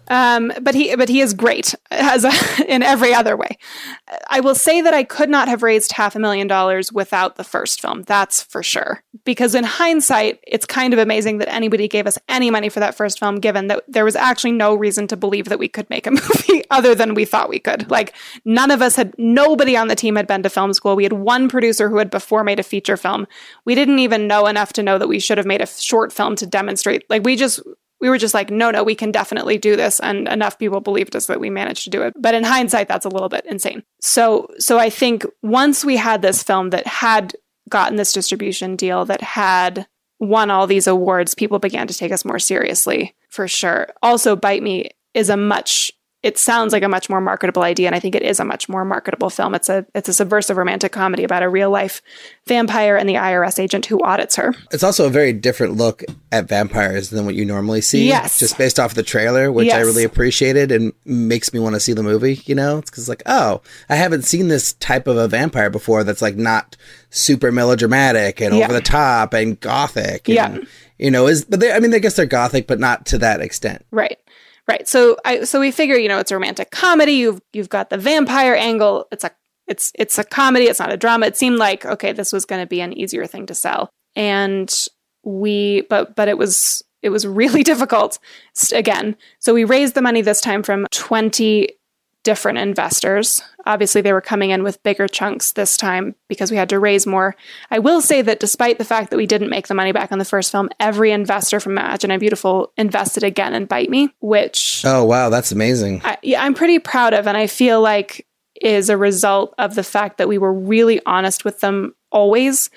Um, but he but he is great as a, *laughs* in every other way. I will say that I could not have raised half a million dollars without the first film. That's for sure. Because in hindsight, it's kind of amazing that anybody gave us any money for that first film, given that there was actually no reason to believe that we could make a *laughs* movie other than we thought we could. Like none of us had, nobody on the team had been to film school. We had one producer who had before made a feature film. We didn't even know enough to know that we should have made a short film to demonstrate. Like we just we were just like, no, no, we can definitely do this. And enough people believed us that we managed to do it. But in hindsight, that's a little bit insane. So, so I think once we had this film that had gotten this distribution deal, that had won all these awards, people began to take us more seriously for sure. Also, Bite Me is a much it sounds like a much more marketable idea and i think it is a much more marketable film it's a it's a subversive romantic comedy about a real life vampire and the irs agent who audits her It's also a very different look at vampires than what you normally see. Yes. Just based off the trailer, which I really appreciated and makes me want to see the movie, you know? It's because, like, oh, I haven't seen this type of a vampire before that's, like, not super melodramatic and Yeah. over the top and gothic. And, Yeah. You know, is, but they, I mean, I guess they're gothic, but not to that extent. Right. Right. So I so we figure, you know, it's a romantic comedy. You've you've got the vampire angle. It's a it's it's a comedy, it's not a drama. It seemed like, okay, this was gonna be an easier thing to sell. And we but but it was it was really *laughs* difficult again. So we raised the money this time from 20 different investors. Obviously, they were coming in with bigger chunks this time because we had to raise more. I will say that despite the fact that we didn't make the money back on the first film, every investor from Imagine I'm Beautiful invested again in Bite Me, which Oh, wow. That's amazing. I, yeah, I'm pretty proud of, and I feel like is a result of the fact that we were really honest with them always,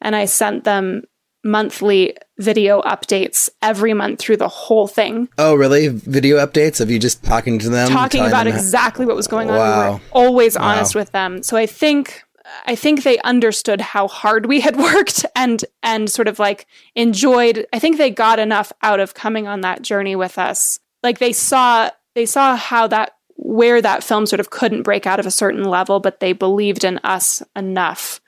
and I sent them monthly video updates every month through the whole thing, Oh, really? Video updates of you just talking to them? talking about them exactly what was going on. We were always Wow. honest with them, so I think. I think they understood how hard we had *laughs* worked and and sort of like enjoyed I think they got enough out of coming on that journey with us. Like they saw they saw how that where that film sort of couldn't break out of a certain level, but they believed in us enough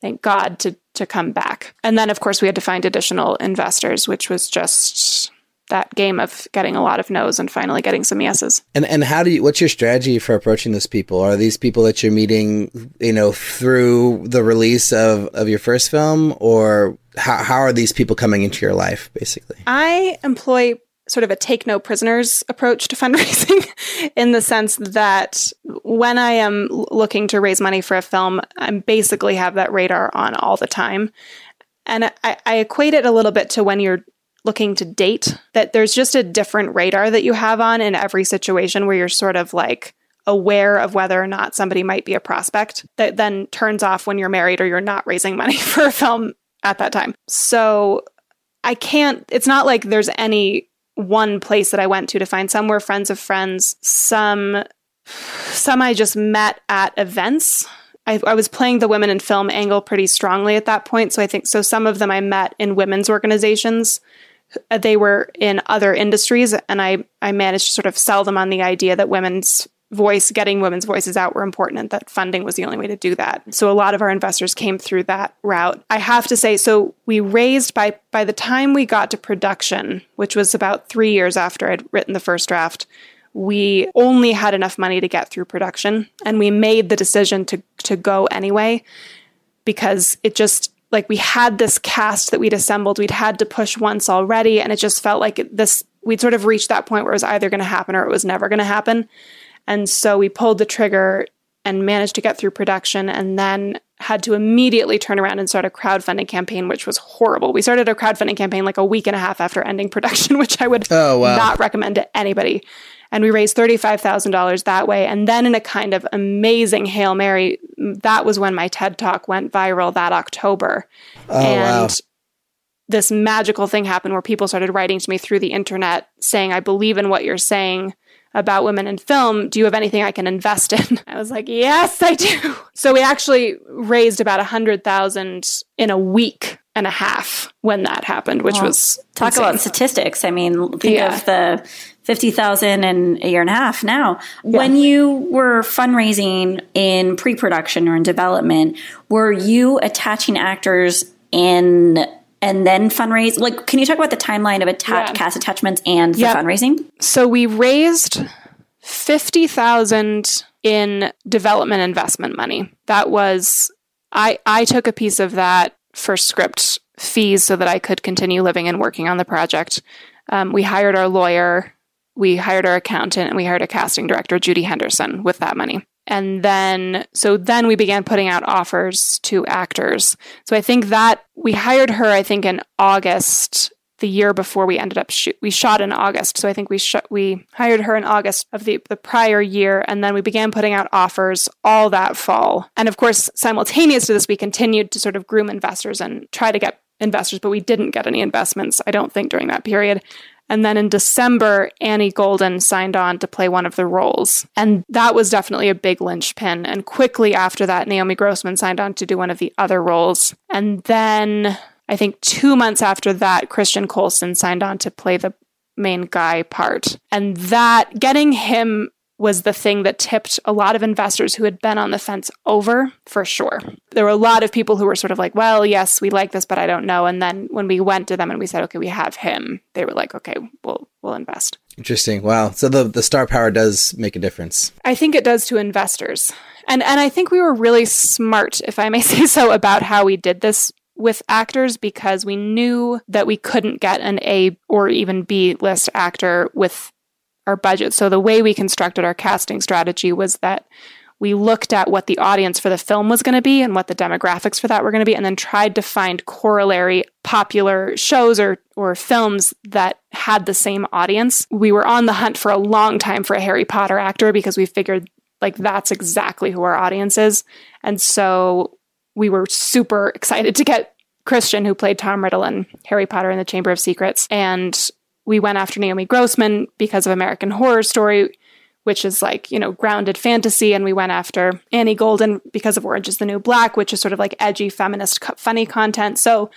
thank God, to to come back. And then, of course, we had to find additional investors, which was just that game of getting a lot of no's and finally getting some yeses. And and how do you? What's your strategy for approaching those people? Are these people that you're meeting, you know, through the release of of your first film, or how how are these people coming into your life, basically? I employ sort of a take no prisoners approach to *laughs* fundraising in the sense that when I am looking to raise money for a film, I basically have that radar on all the time. And I, I equate it a little bit to when you're looking to date, that there's just a different radar that you have on in every situation where you're sort of like, aware of whether or not somebody might be a prospect that then turns off when you're married or you're not raising money *laughs* for a film at that time. So I can't, it's not like there's any one place that I went to to find some were friends of friends, some some I just met at events. I, I, was playing the women in film angle pretty strongly at that point, so I think so. Some of them I met in women's organizations. They were in other industries, and I I managed to sort of sell them on the idea that women's voice, getting women's voices out were important and that funding was the only way to do that. So a lot of our investors came through that route. I have to say, so we raised by by the time we got to production, which was about three years after I'd written the first draft, we only had enough money to get through production. And we made the decision to to go anyway because it just like we had this cast that we'd assembled, we'd had to push once already, and it just felt like this we'd sort of reached that point where it was either going to happen or it was never going to happen. And so we pulled the trigger and managed to get through production and then had to immediately turn around and start a crowdfunding campaign, which was horrible. We started a crowdfunding campaign like a week and a half after ending *laughs* production, which I would oh, wow. not recommend to anybody. And we raised $35,000 that way. And then, in a kind of amazing Hail Mary, that was when my TED talk went viral that October. Oh, and wow. this magical thing happened where people started writing to me through the internet saying, I believe in what you're saying about women in film. Do you have anything I can invest in? *laughs* I was like, yes, I do. So we actually raised about a hundred thousand in a week and a half when that happened, which well, was talk insane. about statistics. I mean, think yeah. of the 50,000 in a year and a half now. Yeah. When you were fundraising in pre-production or in development, were you attaching actors in and then fundraise? Like, can you talk about the timeline of attach yeah. cast attachments and the fundraising? So we raised fifty thousand in development investment money. That was I I took a piece of that for script fees so that I could continue living and working on the project. Um, we hired our lawyer, we hired our accountant, and we hired a casting director, Judy Henderson, with that money. And then, so then we began putting out offers to actors. So I think that we hired her, I think, in August the year before we ended up shoot. We shot in August, so I think we sh- we hired her in August of the the prior year, and then we began putting out offers all that fall. And of course, simultaneous to this, we continued to sort of groom investors and try to get investors, but we didn't get any investments. I don't think during that period. And then in December, Annie Golden signed on to play one of the roles. And that was definitely a big linchpin. And quickly after that, Naomi Grossman signed on to do one of the other roles. And then I think two months after that, Christian Coulson signed on to play the main guy part. And that getting him was the thing that tipped a lot of investors who had been on the fence over for sure. There were a lot of people who were sort of like, well, yes, we like this, but I don't know. And then when we went to them and we said, okay, we have him, they were like, okay, we'll, we'll invest. Interesting. Wow. So the, the star power does make a difference. I think it does to investors. And, and I think we were really smart, if I may *laughs* say so, about how we did this with actors because we knew that we couldn't get an A or even B list actor with our budget. So the way we constructed our casting strategy was that we looked at what the audience for the film was going to be and what the demographics for that were going to be, and then tried to find corollary popular shows or, or films that had the same audience. We were on the hunt for a long time for a Harry Potter actor because we figured like that's exactly who our audience is. And so we were super excited to get Christian, who played Tom Riddle in Harry Potter and the Chamber of Secrets. And we went after Naomi Grossman because of American Horror Story, which is like, you know, grounded fantasy. And we went after Annie Golden because of Orange is the New Black, which is sort of like edgy, feminist, funny content. So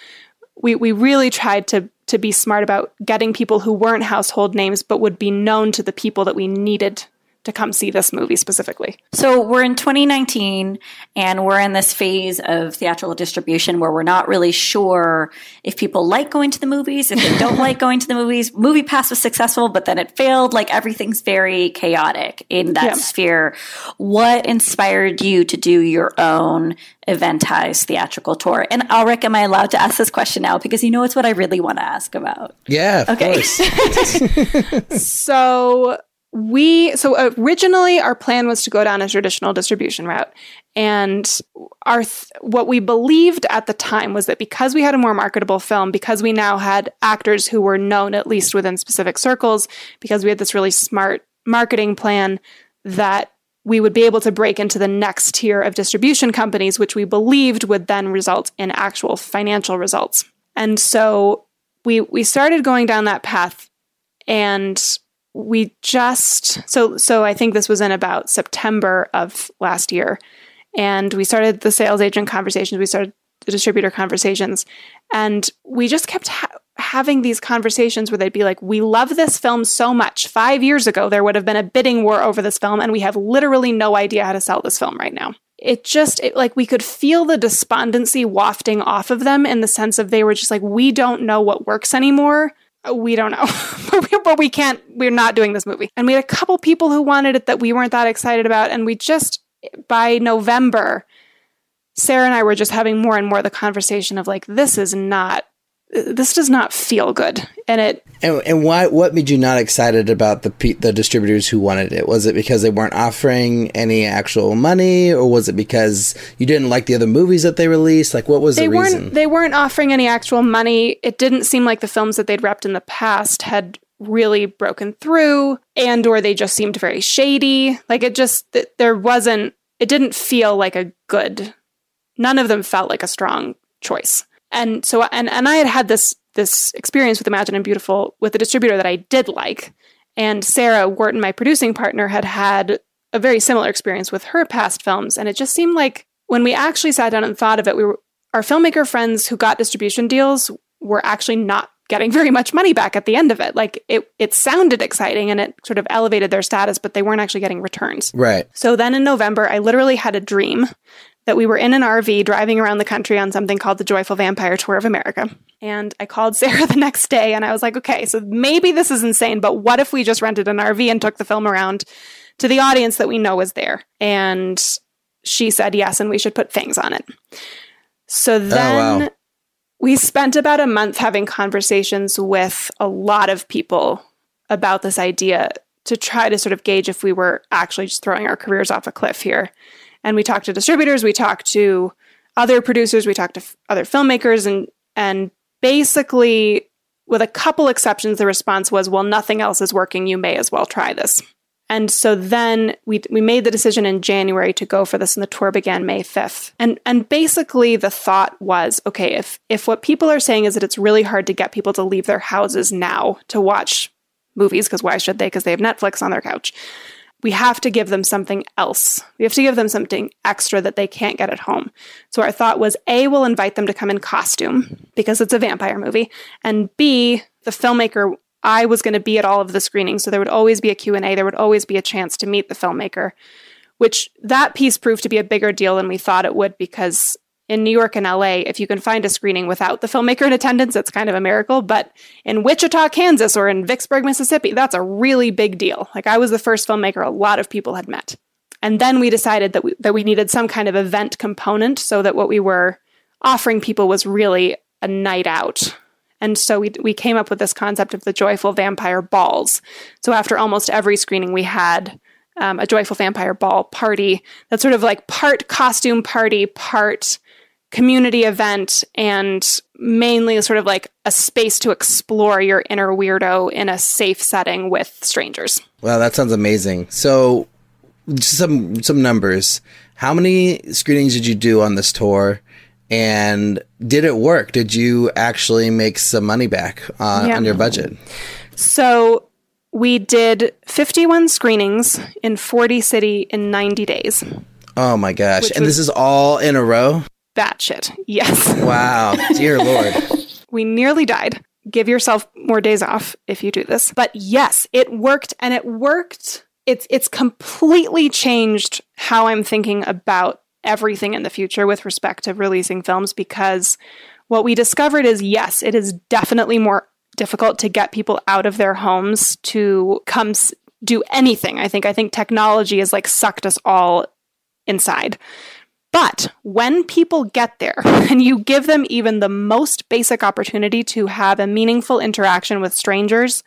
we, we really tried to, to be smart about getting people who weren't household names, but would be known to the people that we needed to come see this movie specifically? So we're in 2019 and we're in this phase of theatrical distribution where we're not really sure if people like going to the movies, if they don't *laughs* like going to the movies. Movie Pass was successful, but then it failed. Like everything's very chaotic in that Yeah. sphere. What inspired you to do your own eventized theatrical tour? And Ulrich, am I allowed to ask this question now? Because you know it's what I really want to ask about. Yeah, of Okay. course. *laughs* *laughs* So we so originally our plan was to go down a traditional distribution route. And our th- what we believed at the time was that because we had a more marketable film because we now had actors who were known at least within specific circles because we had this really smart marketing plan that we would be able to break into the next tier of distribution companies which we believed would then result in actual financial results. And so we we started going down that path and we just so so I think this was in about September of last year. And we started the sales agent conversations we started the distributor conversations. And we just kept ha- having these conversations where they'd be like we love this film so much. 5 years ago there would have been a bidding war over this film and we have literally no idea how to sell this film right now. It just it, like we could feel the despondency wafting off of them in the sense of they were just like we don't know what works anymore we don't know. *laughs* But, we, but we can't we're not doing this movie. And we had a couple people who wanted it that we weren't that excited about and we just by november sarah and i were just having more and more the conversation of like this is not this does not feel good and it and, and why? What made you not excited about the pe- the distributors who wanted it? Was it because they weren't offering any actual money, or was it because you didn't like the other movies that they released? Like, what was they the reason? weren't they weren't offering any actual money it didn't seem like the films that they'd repped in the past had really broken through and or they just seemed very shady like it just th- there wasn't it didn't feel like a good none of them felt like a strong choice and so and and i had had this this experience with Imagine I'm Beautiful with a distributor that i did like. And sarah wharton my producing partner had had a very similar experience with her past films. And it just seemed like when we actually sat down and thought of it we were our filmmaker friends who got distribution deals were actually not getting very much money back at the end of it. Like it it sounded exciting and it sort of elevated their status but they weren't actually getting returns. Right. so then in November, I literally had a dream that we were in an RV driving around the country on something called the Joyful Vampire Tour of America. And I called *laughs* Sarah the next day and I was like, okay, so maybe this is insane, but what if we just rented an RV and took the film around to the audience that we know is there? And she said yes, and we should put fangs on it. So oh, then wow. we spent about a month having conversations with a lot of people about this idea to try to sort of gauge if we were actually just throwing our careers off a cliff here. And we talked to distributors, we talked to other producers, we talked to f- other filmmakers, and and basically, with a couple exceptions, the response was, "Well, nothing else is working. You may as well try this." And so then we we made the decision in January to go for this, and the tour began May fifth. And and basically, the thought was, okay, if if what people are saying is that it's really hard to get people to leave their houses now to watch movies, because why should they? Because they have Netflix on their couch we have to give them something else. We have to give them something extra that they can't get at home. So our thought was A, we'll invite them to come in costume because it's a vampire movie, and B, the filmmaker I was going to be at all of the screenings, so there would always be a Q&A, there would always be a chance to meet the filmmaker, which that piece proved to be a bigger deal than we thought it would because in New York and LA, if you can find a screening without the filmmaker in attendance, it's kind of a miracle. But in Wichita, Kansas, or in Vicksburg, Mississippi, that's a really big deal. Like I was the first filmmaker a lot of people had met. And then we decided that we, that we needed some kind of event component so that what we were offering people was really a night out. And so we, we came up with this concept of the joyful vampire balls. So after almost every screening, we had um, a joyful vampire ball party that's sort of like part costume party, part community event and mainly sort of like a space to explore your inner weirdo in a safe setting with strangers. Wow, that sounds amazing. So, just some some numbers. How many screenings did you do on this tour? And did it work? Did you actually make some money back uh, on, Yeah. on your budget? So we did 51 screenings in 40 city in 90 days. Oh my gosh! Which and was- this is all in a row. Batshit. Yes. Wow, *laughs* dear lord. we nearly died. Give yourself more days off if you do this. But yes, it worked and it worked it's it's completely changed how I'm thinking about everything in the future with respect to releasing films because what we discovered is yes, it is definitely more difficult to get people out of their homes to come s- do anything. I think I think technology has like sucked us all inside. But when people get there *laughs* and you give them even the most basic opportunity to have a meaningful interaction with strangers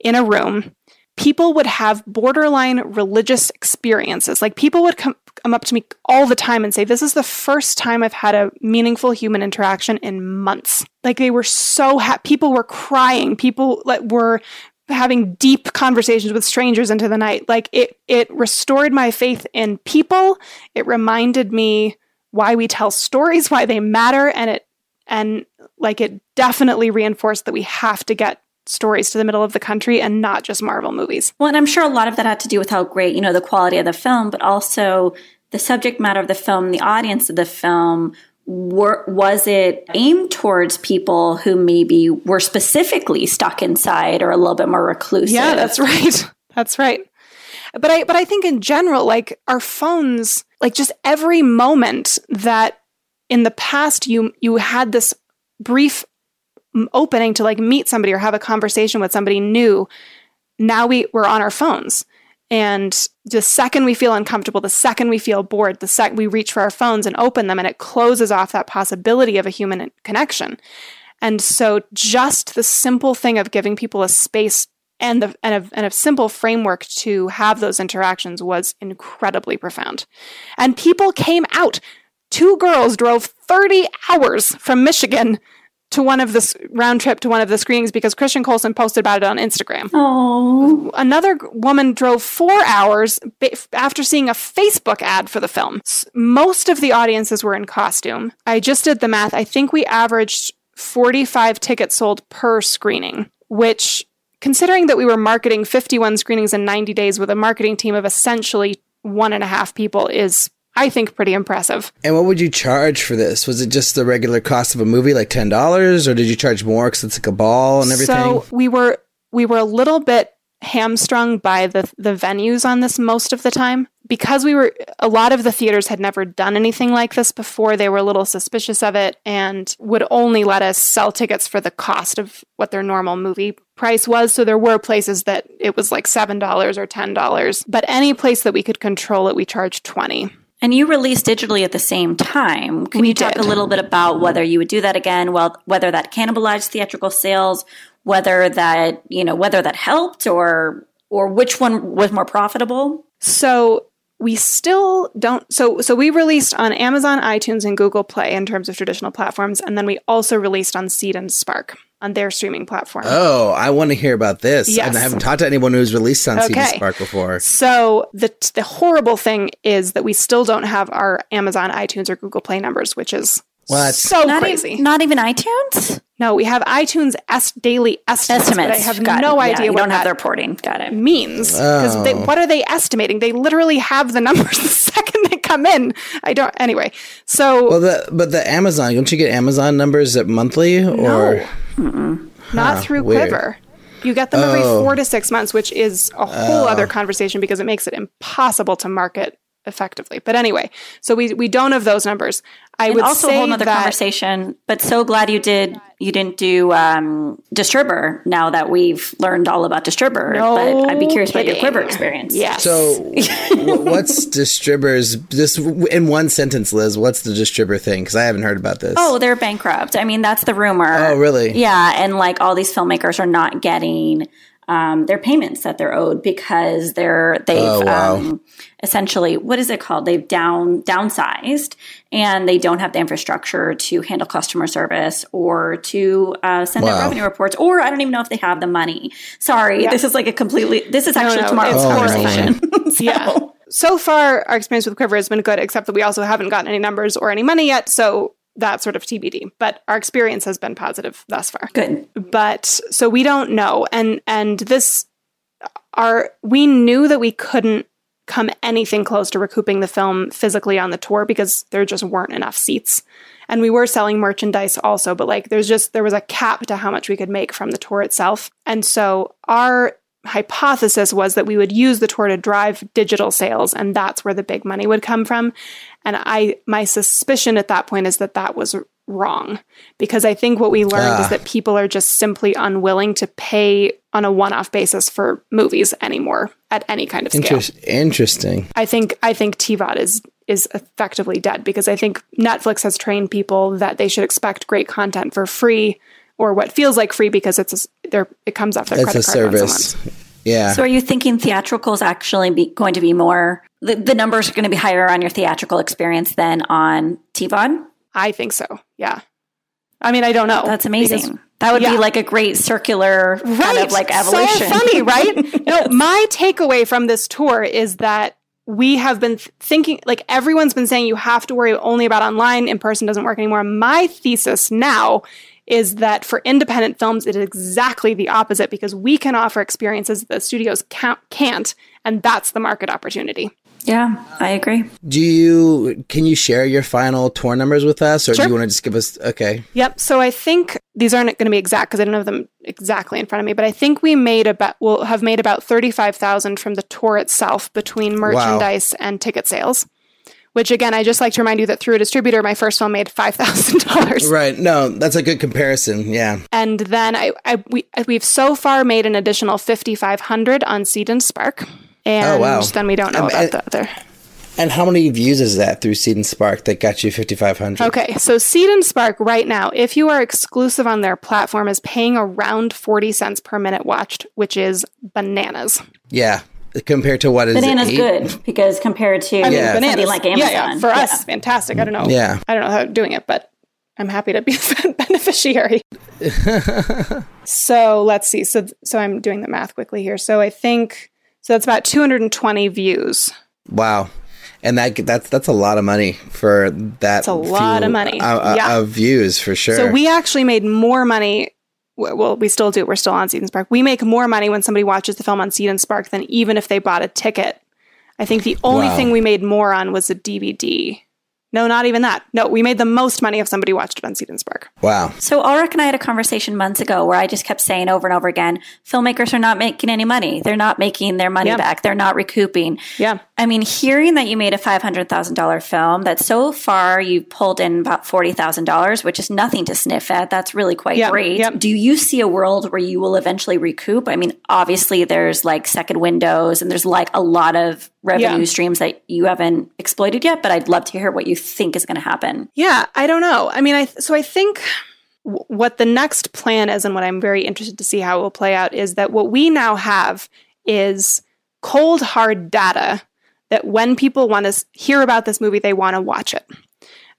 in a room, people would have borderline religious experiences. Like people would come, come up to me all the time and say, This is the first time I've had a meaningful human interaction in months. Like they were so happy. People were crying. People like, were having deep conversations with strangers into the night. Like it, it restored my faith in people. It reminded me why we tell stories, why they matter, and it and like it definitely reinforced that we have to get stories to the middle of the country and not just Marvel movies. Well, and I'm sure a lot of that had to do with how great, you know, the quality of the film, but also the subject matter of the film, the audience of the film. Were, was it aimed towards people who maybe were specifically stuck inside or a little bit more reclusive? Yeah, that's right. *laughs* That's right. But I but I think in general, like our phones, like just every moment that in the past you you had this brief opening to like meet somebody or have a conversation with somebody new, now we we're on our phones. And the second we feel uncomfortable, the second we feel bored, the second we reach for our phones and open them, and it closes off that possibility of a human connection. And so, just the simple thing of giving people a space and, the, and, a, and a simple framework to have those interactions was incredibly profound. And people came out. Two girls drove 30 hours from Michigan to one of this round trip to one of the screenings because Christian Coulson posted about it on Instagram. Oh, Another woman drove four hours after seeing a Facebook ad for the film. Most of the audiences were in costume. I just did the math. I think we averaged 45 tickets sold per screening, which, considering that we were marketing 51 screenings in 90 days with a marketing team of essentially one and a half people, is, I think, pretty impressive. And what would you charge for this? Was it just the regular cost of a movie, like ten dollars, or did you charge more because it's like a ball and everything? So we were we were a little bit hamstrung by the the venues on this most of the time because we were a lot of the theaters had never done anything like this before they were a little suspicious of it and would only let us sell tickets for the cost of what their normal movie price was so there were places that it was like $7 or $10 but any place that we could control it we charged 20 and you released digitally at the same time. Can We you talk did. a little bit about whether you would do that again? Well, whether that cannibalized theatrical sales, whether that you know whether that helped, or or which one was more profitable? So we still don't so so we released on Amazon, iTunes, and Google Play in terms of traditional platforms, and then we also released on Seed and Spark on their streaming platform. oh, I want to hear about this. Yes. And I haven't talked to anyone who's released on CD Spark before. So the the horrible thing is that we still don't have our Amazon, iTunes, or Google Play numbers, which is What? so Not crazy. even not even iTunes no, we have iTunes es- daily estimates, estimates. but I have Got no it. Idea you what don't have that the reporting. Got it. means because Oh. what are they estimating? They literally have the *laughs* numbers the second they come in. I don't. Anyway, so Well, the but the Amazon, don't you get Amazon numbers at monthly or? Not Huh, through weird. Quiver. You get them every Oh. four to six months, which is a whole oh. other conversation because it makes it impossible to market effectively. But anyway, so we we don't have those numbers. I And would also say a whole nother that conversation. But so glad you did. You didn't do um, Distribber. Now that we've learned all about Distribber, No but I'd be curious about your kidding. Quiver experience. Yeah. So, *laughs* what's Distribber's? Just w- in one sentence, Liz. What's the Distribber thing? Because I haven't heard about this. Oh, they're bankrupt. I mean, that's the rumor. Oh, really? Yeah, and like all these filmmakers are not getting um, their payments that they're owed because they're they've Oh, wow. um, essentially what is it called? They've down downsized and they don't have the infrastructure to handle customer service or to uh, send out Wow. revenue reports, or I don't even know if they have the money. Sorry, this is like a completely. This is actually no, tomorrow's it's conversation. *laughs* So- yeah. So far, our experience with Quiver has been good, except that we also haven't gotten any numbers or any money yet. So that's sort of TBD. But our experience has been positive thus far. Good. but so we don't know and and this our we knew that we couldn't come anything close to recouping the film physically on the tour because there just weren't enough seats and we were selling merchandise also but like there's just there was a cap to how much we could make from the tour itself and so our hypothesis was that we would use the tour to drive digital sales and that's where the big money would come from and i my suspicion at that point is that that was wrong because i think what we learned Ah. is that people are just simply unwilling to pay on a one-off basis for movies anymore at any kind of scale Interest- interesting. I think I think TVOD is is effectively dead because I think Netflix has trained people that they should expect great content for free or what feels like free because it's a, it comes off their It's a credit card a service. Month. Yeah. So are you thinking theatrical is actually be, going to be more, the, the numbers are going to be higher on your theatrical experience than on TVOD? I think so. Yeah. I mean, I don't know. That's because- amazing. that would yeah. be like a great circular kind of like evolution. So funny, right? *laughs* No, my takeaway from this tour is that we have been thinking, like everyone's been saying, you have to worry only about online. In person doesn't work anymore. My thesis now is that for independent films, it is exactly the opposite because we can offer experiences that the studios can't, can't and that's the market opportunity. Yeah, I agree. do you can you share your final tour numbers with us, or Sure. do you want to just give us? Okay. Yep. So I think these aren't going to be exact because I don't have them exactly in front of me, but I think we made about we'll have made about thirty five thousand from the tour itself between merchandise and ticket sales. Which again, I just like to remind you that through a distributor, my first film made five thousand dollars, Right. No, that's a good comparison. Yeah. and then I, I we we've so far made an additional fifty five hundred on Seed and Spark, and Oh, wow. then we don't know Um, about the other. And how many views is that through Seed and Spark that got you fifty five hundred? Okay, so Seed and Spark right now, if you are exclusive on their platform, is paying around 40 cents per minute watched, which is bananas. Yeah. Compared to what is Banana's it? good because compared to I mean, Yeah. something bananas. like Amazon. yeah, for us, fantastic. I don't know. Yeah. I don't know how I'm doing it, but I'm happy to be a *laughs* beneficiary. *laughs* so let's see. So so I'm doing the math quickly here. So I think so that's about 220 views. Wow. And that that's that's a lot of money for that. It's a lot of money. uh, uh, Yeah. of views for sure. So we actually made more money. W- Well, we still do. We're still on Seed and Spark. We make more money when somebody watches the film on Seed and Spark than even if they bought a ticket. I think the only Wow. thing we made more on was a DVD. No, not even that. No, we made the most money if somebody watched it on Seed and Spark. wow. So Ulrich and I had a conversation months ago where I just kept saying over and over again, filmmakers are not making any money. They're not making their money Yeah. back. They're not recouping. Yeah. I mean, hearing that you made a $500,000 film, that so far you've pulled in about $40,000, which is nothing to sniff at. That's really quite Yeah, great. yeah. Do you see a world where you will eventually recoup? I mean, obviously there's like second windows and there's like a lot of revenue Yeah. streams that you haven't exploited yet, but I'd love to hear what you think is going to happen. Yeah, I don't know. I mean, I so I think what the next plan is, and what I'm very interested to see how it will play out, is that what we now have is cold hard data that when people want to hear about this movie, they want to watch it.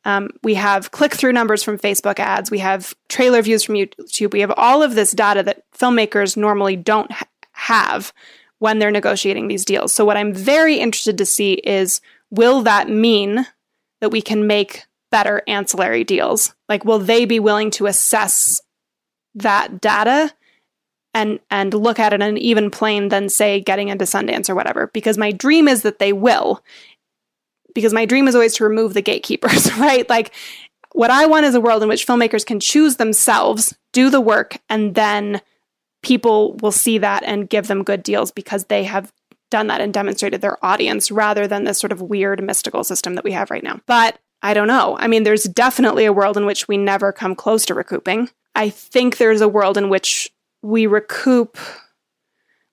Um, we have click through numbers from Facebook ads. We have trailer views from YouTube. We have all of this data that filmmakers normally don't ha- have when they're negotiating these deals. So, what I'm very interested to see is will that mean that we can make better ancillary deals? Like, will they be willing to assess that data and and look at it on an even plane than say getting into Sundance or whatever? Because my dream is that they will. Because my dream is always to remove the gatekeepers, *laughs* right? Like what I want is a world in which filmmakers can choose themselves, do the work, and then people will see that and give them good deals because they have done that and demonstrated their audience rather than this sort of weird mystical system that we have right now. But I don't know. I mean, there's definitely a world in which we never come close to recouping. I think there's a world in which we recoup.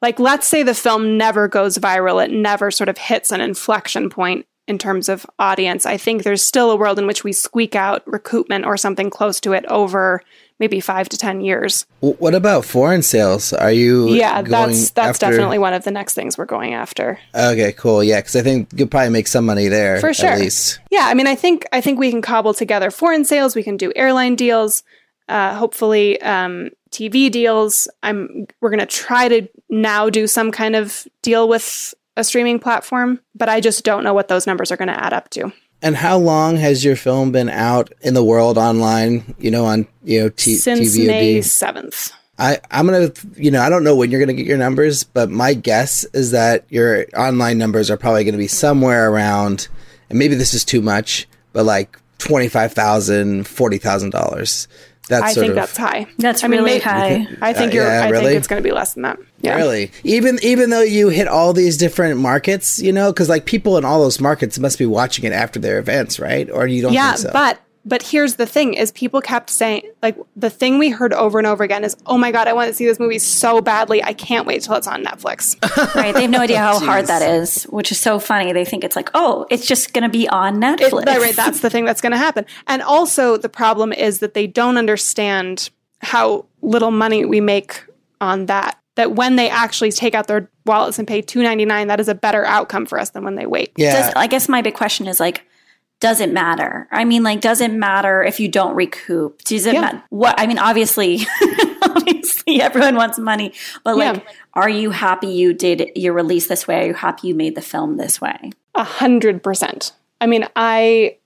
Like, let's say the film never goes viral, it never sort of hits an inflection point in terms of audience. I think there's still a world in which we squeak out recoupment or something close to it over maybe five to 10 years. What about foreign sales? Are you? Yeah, that's that's after- definitely one of the next things we're going after. Okay, cool. Yeah, because I think you could probably make some money there For sure. Yeah, I mean, I think I think we can cobble together foreign sales. We can do airline deals, uh, hopefully um, TV deals. I'm we're gonna try to now do some kind of deal with a streaming platform, but I just don't know what those numbers are going to add up to. And how long has your film been out in the world online? You know, on you know t- Since TVOD. May seventh. I, I'm gonna, you know, I don't know when you're gonna get your numbers, but my guess is that your online numbers are probably gonna be somewhere around, and maybe this is too much, but like twenty five thousand, forty thousand dollars. That's I sort think of- that's high. That's I mean, really may- high. I think Uh, you're. yeah, I really? think it's going to be less than that. Yeah. Really? Even even though you hit all these different markets, you know, because like people in all those markets must be watching it after their events, right? Or you don't Yeah, think so? but but here's the thing: is people kept saying like the thing we heard over and over again is, "Oh my god, I want to see this movie so badly. I can't wait till it's on Netflix." *laughs* right. They have no idea how *laughs* hard that is, which is so funny. They think it's like, oh, it's just going to be on Netflix. that- right, that's the thing that's going to happen. And also, the problem is that they don't understand how little money we make on that. That when they actually take out their wallets and pay two ninety nine, that is a better outcome for us than when they wait. yeah, Does, I guess my big question is like, does it matter? I mean, like, does it matter if you don't recoup? Does it Yeah. matter? What I mean, obviously, *laughs* obviously, everyone wants money, but like, Yeah. are you happy you did your release this way? Are you happy you made the film this way? A hundred percent. I mean, I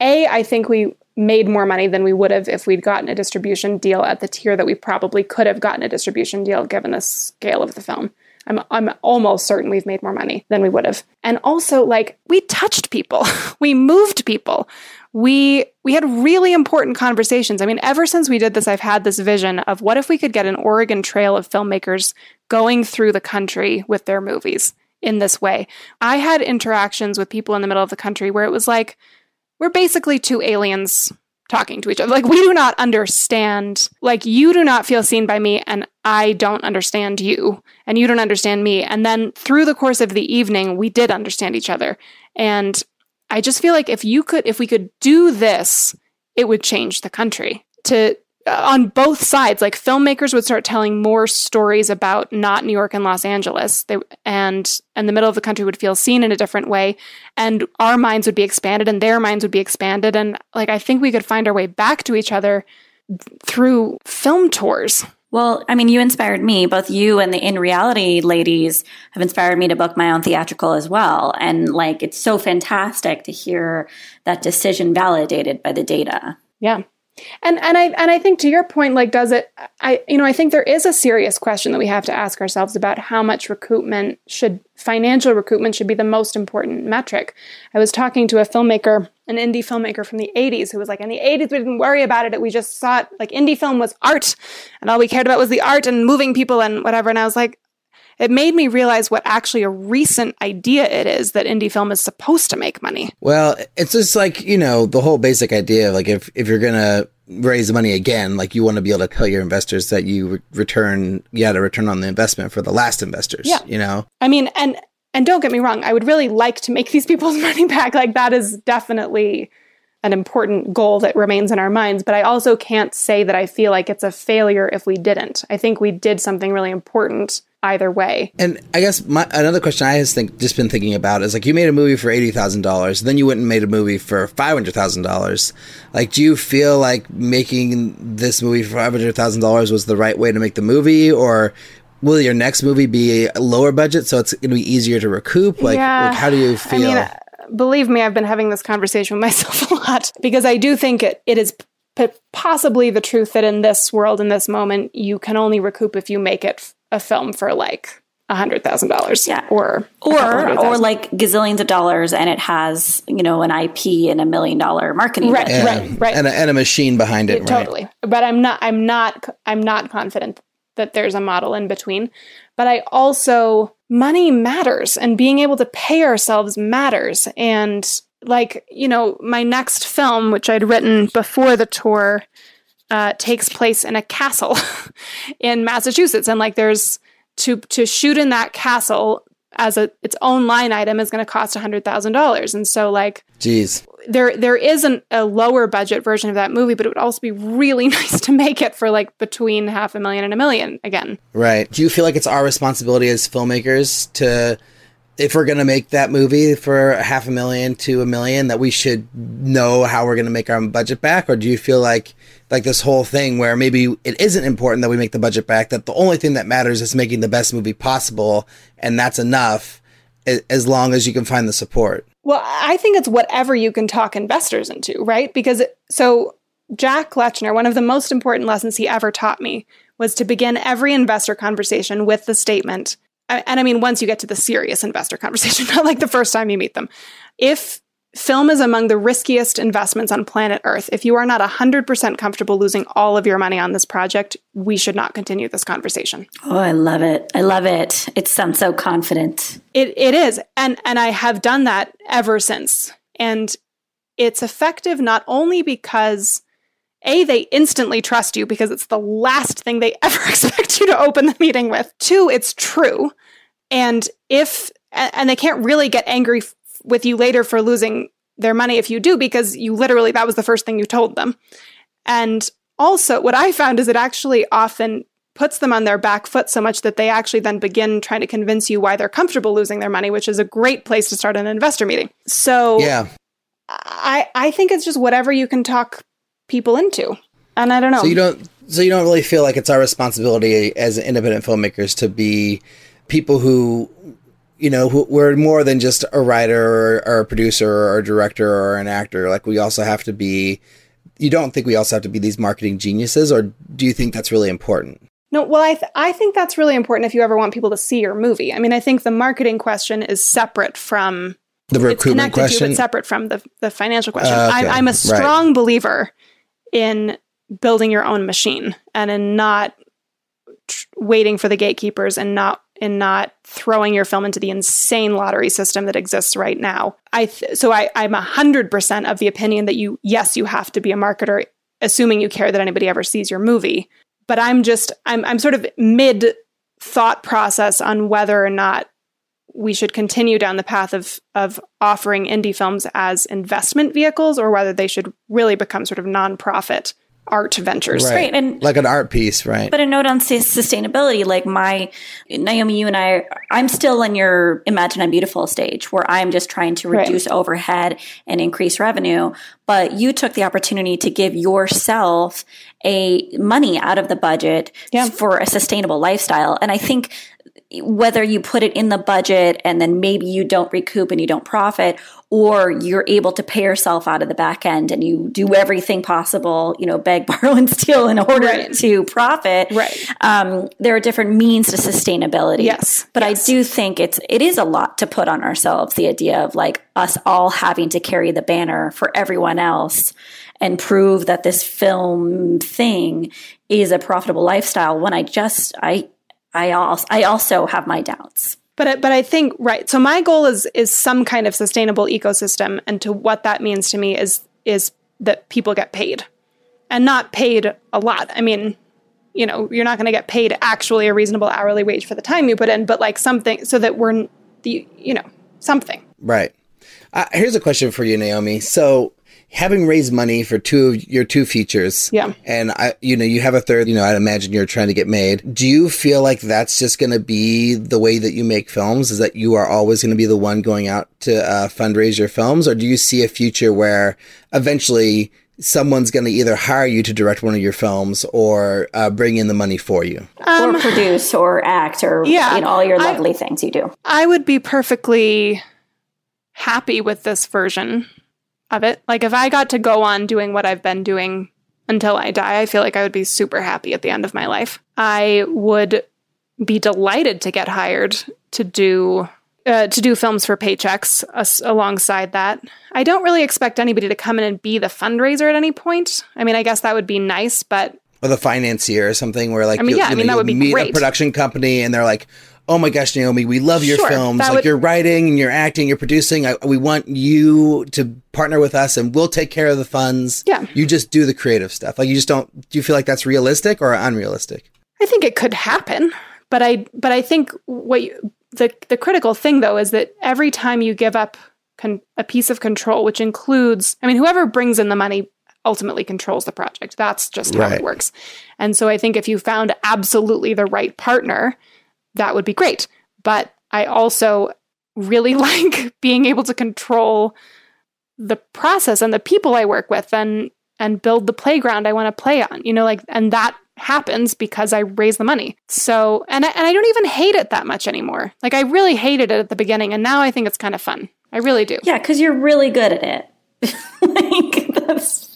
a I think we made more money than we would have if we'd gotten a distribution deal at the tier that we probably could have gotten a distribution deal given the scale of the film. I'm I'm almost certain we've made more money than we would have. And also like we touched people. *laughs* we moved people. We we had really important conversations. I mean, ever since we did this I've had this vision of what if we could get an Oregon trail of filmmakers going through the country with their movies in this way. I had interactions with people in the middle of the country where it was like we're basically two aliens talking to each other. Like we do not understand, like you do not feel seen by me and I don't understand you and you don't understand me. And then through the course of the evening, we did understand each other. And I just feel like if you could, if we could do this, it would change the country to Uh, on both sides like filmmakers would start telling more stories about not New York and Los Angeles they, and and the middle of the country would feel seen in a different way and our minds would be expanded and their minds would be expanded and like I think we could find our way back to each other through film tours Well, I mean, you inspired me. Both you and the In Reality ladies have inspired me to book my own theatrical as well. And like, it's so fantastic to hear that decision validated by the data. Yeah. And and I and I think to your point, like, does it? I you know I think there is a serious question that we have to ask ourselves about how much recoupment should financial recoupment should be the most important metric. I was talking to a filmmaker, an indie filmmaker from the '80s, who was like, in the '80s we didn't worry about it. We just saw it like indie film was art, and all we cared about was the art and moving people and whatever. And I was like, it made me realize what actually a recent idea it is that indie film is supposed to make money. Well, it's just like, you know, the whole basic idea of like if, if you're going to raise money again, like you want to be able to tell your investors that you re- return, you had a return on the investment for the last investors, Yeah. you know? I mean, and and don't get me wrong, I would really like to make these people's *laughs* money back. Like that is definitely an important goal that remains in our minds, but I also can't say that I feel like it's a failure if we didn't. I think we did something really important either way. And I guess my another question I has think just been thinking about is like you made a movie for eighty thousand dollars, then you went and made a movie for five hundred thousand dollars. Like, do you feel like making this movie for five hundred thousand dollars was the right way to make the movie, or will your next movie be a lower budget so it's going to be easier to recoup? Like, Yeah. like, how do you feel? I mean, believe me, I've been having this conversation with *laughs* myself a lot because I do think it, it is p- possibly the truth that in this world, in this moment, you can only recoup if you make it f- a film for like a hundred thousand dollars, Yeah. or Or, or like gazillions of dollars and it has, you know, an IP and a million dollar marketing. Right. budget. Yeah. right. And a, and a machine behind it, right? totally but i'm not i'm not i'm not confident that there's a model in between but i also money matters and being able to pay ourselves matters. And like you know my next film which i'd written before the tour uh, takes place in a castle *laughs* in massachusetts. And like there's to to shoot in that castle as a its own line item is going to cost $100000 and so like Jeez. There there is an, a lower budget version of that movie, but it would also be really *laughs* nice to make it for like between half a million and a million again. Right. Do you feel like it's our responsibility as filmmakers to, if we're going to make that movie for half a million to a million, that we should know how we're going to make our budget back? Or do you feel like, like this whole thing where maybe it isn't important that we make the budget back, that the only thing that matters is making the best movie possible, and that's enough as long as you can find the support? Well, I think it's whatever you can talk investors into, right? Because it, so Jack Lechner, one of the most important lessons he ever taught me was to begin every investor conversation with the statement. And I mean, once you get to the serious investor conversation, *laughs* not like the first time you meet them. If film is among the riskiest investments on planet Earth. If you are not 100% comfortable losing all of your money on this project, we should not continue this conversation. Oh, I love it. I love it. It sounds so confident. It it is. And and I have done that ever since. And it's effective not only because a, they instantly trust you because it's the last thing they *laughs* ever expect you to open the meeting with. Two, it's true. And if, and they can't really get angry with you later for losing their money if you do, because you literally, that was the first thing you told them. And also, what I found is it actually often puts them on their back foot so much that they actually then begin trying to convince you why they're comfortable losing their money, which is a great place to start an investor meeting. So, Yeah. I, I think it's just whatever you can talk people into. And I don't know. So you don't so you don't really feel like it's our responsibility as independent filmmakers to be people who you know who, we're more than just a writer or, or a producer or a director or an actor like we also have to be you don't think we also have to be these marketing geniuses or do you think that's really important No, well, I, th- I think that's really important if you ever want people to see your movie. I mean, I think the marketing question is separate from the it's recoupment connected to, question but separate from the the financial question. Uh, okay, I'm, I'm a right. strong believer in building your own machine and in not tr- waiting for the gatekeepers and not in not throwing your film into the insane lottery system that exists right now. I th- so I I'm hundred percent of the opinion that you yes you have to be a marketer, assuming you care that anybody ever sees your movie. But I'm just I'm I'm sort of mid thought process on whether or not we should continue down the path of of offering indie films as investment vehicles or whether they should really become sort of nonprofit art ventures. right. Right, and- like an art piece right But a note on sustainability, like my Naomi, you and I, I'm still in your Imagine I'm Beautiful stage where I'm just trying to Right. reduce overhead and increase revenue. But you took the opportunity to give yourself a money out of the budget Yeah. for a sustainable lifestyle. And I think whether you put it in the budget and then maybe you don't recoup and you don't profit or you're able to pay yourself out of the back end and you do everything possible you know beg *laughs* borrow and steal in order Right. to profit Right. um, there are different means to sustainability Yes. but Yes. i do think it's it is a lot to put on ourselves the idea of like us all having to carry the banner for everyone else and prove that this film thing is a profitable lifestyle when i just i I also I also have my doubts. But I, but I think right. So my goal is is some kind of sustainable ecosystem, and to what that means to me is is that people get paid, and not paid a lot. I mean, you know, you're not going to get paid actually a reasonable hourly wage for the time you put in, but like something so that we're the you know something. Right. Uh, here's a question for you, Naomi. So, having raised money for two of your two features, Yeah. and I, you know, you have a third. You know, I'd imagine you're trying to get made. Do you feel like that's just going to be the way that you make films? Is that you are always going to be the one going out to uh, fundraise your films, or do you see a future where eventually someone's going to either hire you to direct one of your films or uh, bring in the money for you? or produce or act or Um, Yeah, you know, all your I- lovely things you do. I would be perfectly happy with this version of it. Like if I got to go on doing what I've been doing until I die, I feel like I would be super happy at the end of my life. I would be delighted to get hired to do uh, to do films for paychecks as- alongside that. I don't really expect anybody to come in and be the fundraiser at any point. I mean, I guess that would be nice, but or the financier or something where like I mean, you, yeah, I mean, that would you be meet a great. production company and they're like oh my gosh naomi we love your Sure, films like would- you're writing and you're acting you're producing I, we want you to partner with us and we'll take care of the funds Yeah. you just do the creative stuff like you just don't do you feel like that's realistic or unrealistic I think it could happen, but I but I think what you, the the critical thing though is that every time you give up con- a piece of control, which includes, I mean, whoever brings in the money ultimately controls the project. That's just how Right. it works. And so I think if you found absolutely the right partner, that would be great. But I also really *laughs* like being able to control the process and the people I work with and and build the playground I want to play on. You know, like and that happens because I raise the money. So and I, and I don't even hate it that much anymore. Like I really hated it at the beginning and now I think it's kind of fun. I really do. Yeah, because you're really good at it. *laughs* like that's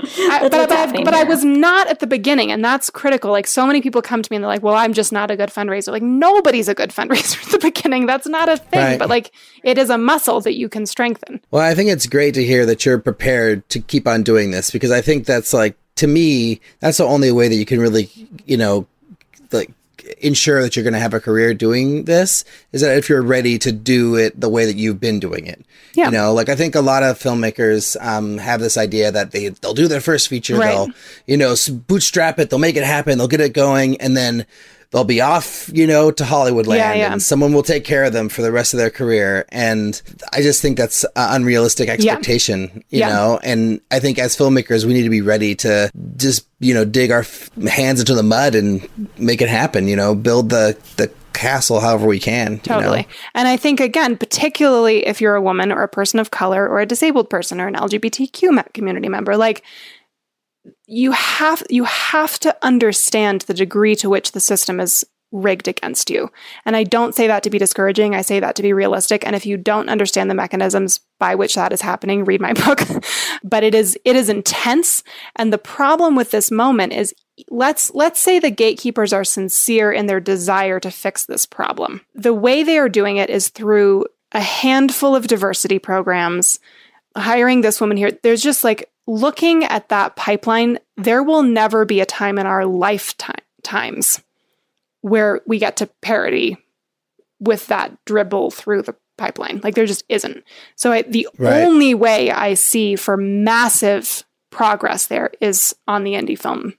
I, I, but, but, I, happening but I was not at the beginning, and that's critical. Like so many people come to me and they're like, "Well, I'm just not a good fundraiser." Like nobody's a good *laughs* fundraiser at the beginning. That's not a thing. Right. But like it is a muscle that you can strengthen. Well, I think it's great to hear that you're prepared to keep on doing this because I think that's like to me that's the only way that you can really, you know, like ensure that you're going to have a career doing this is that if you're ready to do it the way that you've been doing it. Yeah. You know, like I think a lot of filmmakers um, have this idea that they they'll do their first feature, Right. they'll you know bootstrap it, they'll make it happen, they'll get it going, and then they'll be off, you know, to Hollywood land, Yeah, yeah. and someone will take care of them for the rest of their career. And I just think that's an unrealistic expectation, you Yeah. know. And I think as filmmakers, we need to be ready to just you know dig our f- hands into the mud and make it happen. You know, build the the castle however we can. you know? Totally. And I think, again, particularly if you're a woman or a person of color or a disabled person or an LGBTQ community member, like you have you have to understand the degree to which the system is rigged against you. And I don't say that to be discouraging. I say that to be realistic. And if you don't understand the mechanisms by which that is happening, read my *laughs* book. but it is it is intense. And the problem with this moment is let's let's say the gatekeepers are sincere in their desire to fix this problem. The way they are doing it is through a handful of diversity programs, hiring this woman here. There's just like looking at that pipeline, there will never be a time in our lifetime times where we get to parity with that dribble through the pipeline. Like there just isn't. So I, the Right. only way I see for massive progress there is on the indie film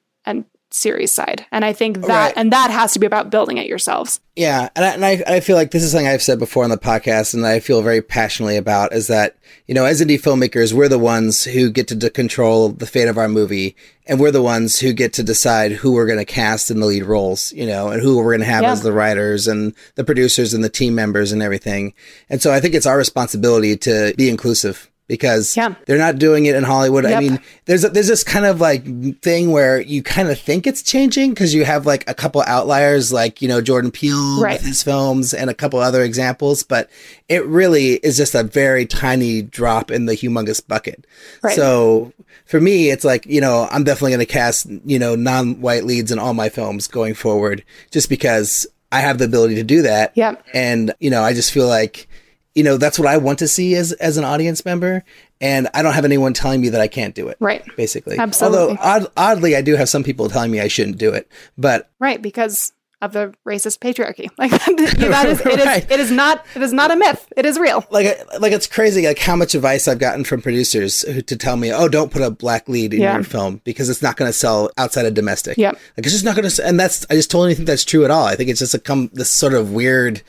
series side. And I think that Right. and that has to be about building it yourselves. Yeah, and I, and I I feel like this is something I've said before on the podcast, and I feel very passionately about is that you know as indie filmmakers, we're the ones who get to d- control the fate of our movie, and we're the ones who get to decide who we're going to cast in the lead roles, you know, and who we're going to have Yeah. as the writers and the producers and the team members and everything. And so I think it's our responsibility to be inclusive because Yeah. they're not doing it in Hollywood. I mean, there's a, there's this kind of like thing where you kind of think it's changing because you have like a couple outliers, like you know Jordan Peele Right. with his films and a couple other examples, but it really is just a very tiny drop in the humongous bucket. Right. So for me, it's like you know I'm definitely going to cast you know non-white leads in all my films going forward, just because I have the ability to do that. Yep. And you know I just feel like you know that's what I want to see as as an audience member, and I don't have anyone telling me that I can't do it. Right. Basically. Absolutely. Although odd, oddly, I do have some people telling me I shouldn't do it, but Right, because of the racist patriarchy. *laughs* Like that is it is *laughs* Right. it is not it is not a myth. It is real. like like it's crazy like how much advice I've gotten from producers who, to tell me, "Oh, don't put a black lead in Yeah. your film because it's not going to sell outside of domestic." Yeah. Like it's just not going to and that's I just totally think that's true at all. I think it's just a come this sort of weird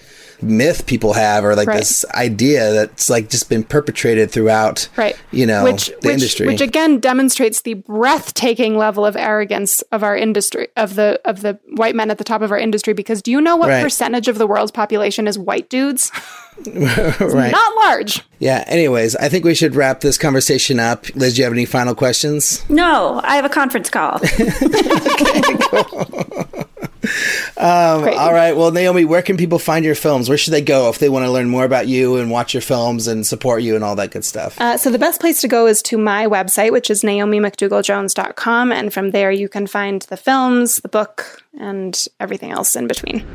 myth people have or like Right. this idea that's like just been perpetrated throughout Right. you know which the which, industry. which again demonstrates the breathtaking level of arrogance of our industry of the of the white men at the top of our industry because do you know what Right. percentage of the world's population is white dudes? *laughs* right. Not large. yeah, anyways, I think we should wrap this conversation up. Liz, do you have any final questions? No, I have a conference call. *laughs* *laughs* Great. All right. Well, Naomi, where can people find your films? Where should they go if they want to learn more about you and watch your films and support you and all that good stuff? Uh, so the best place to go is to my website, which is naomimcdougalljones.com. And from there, you can find the films, the book, and everything else in between.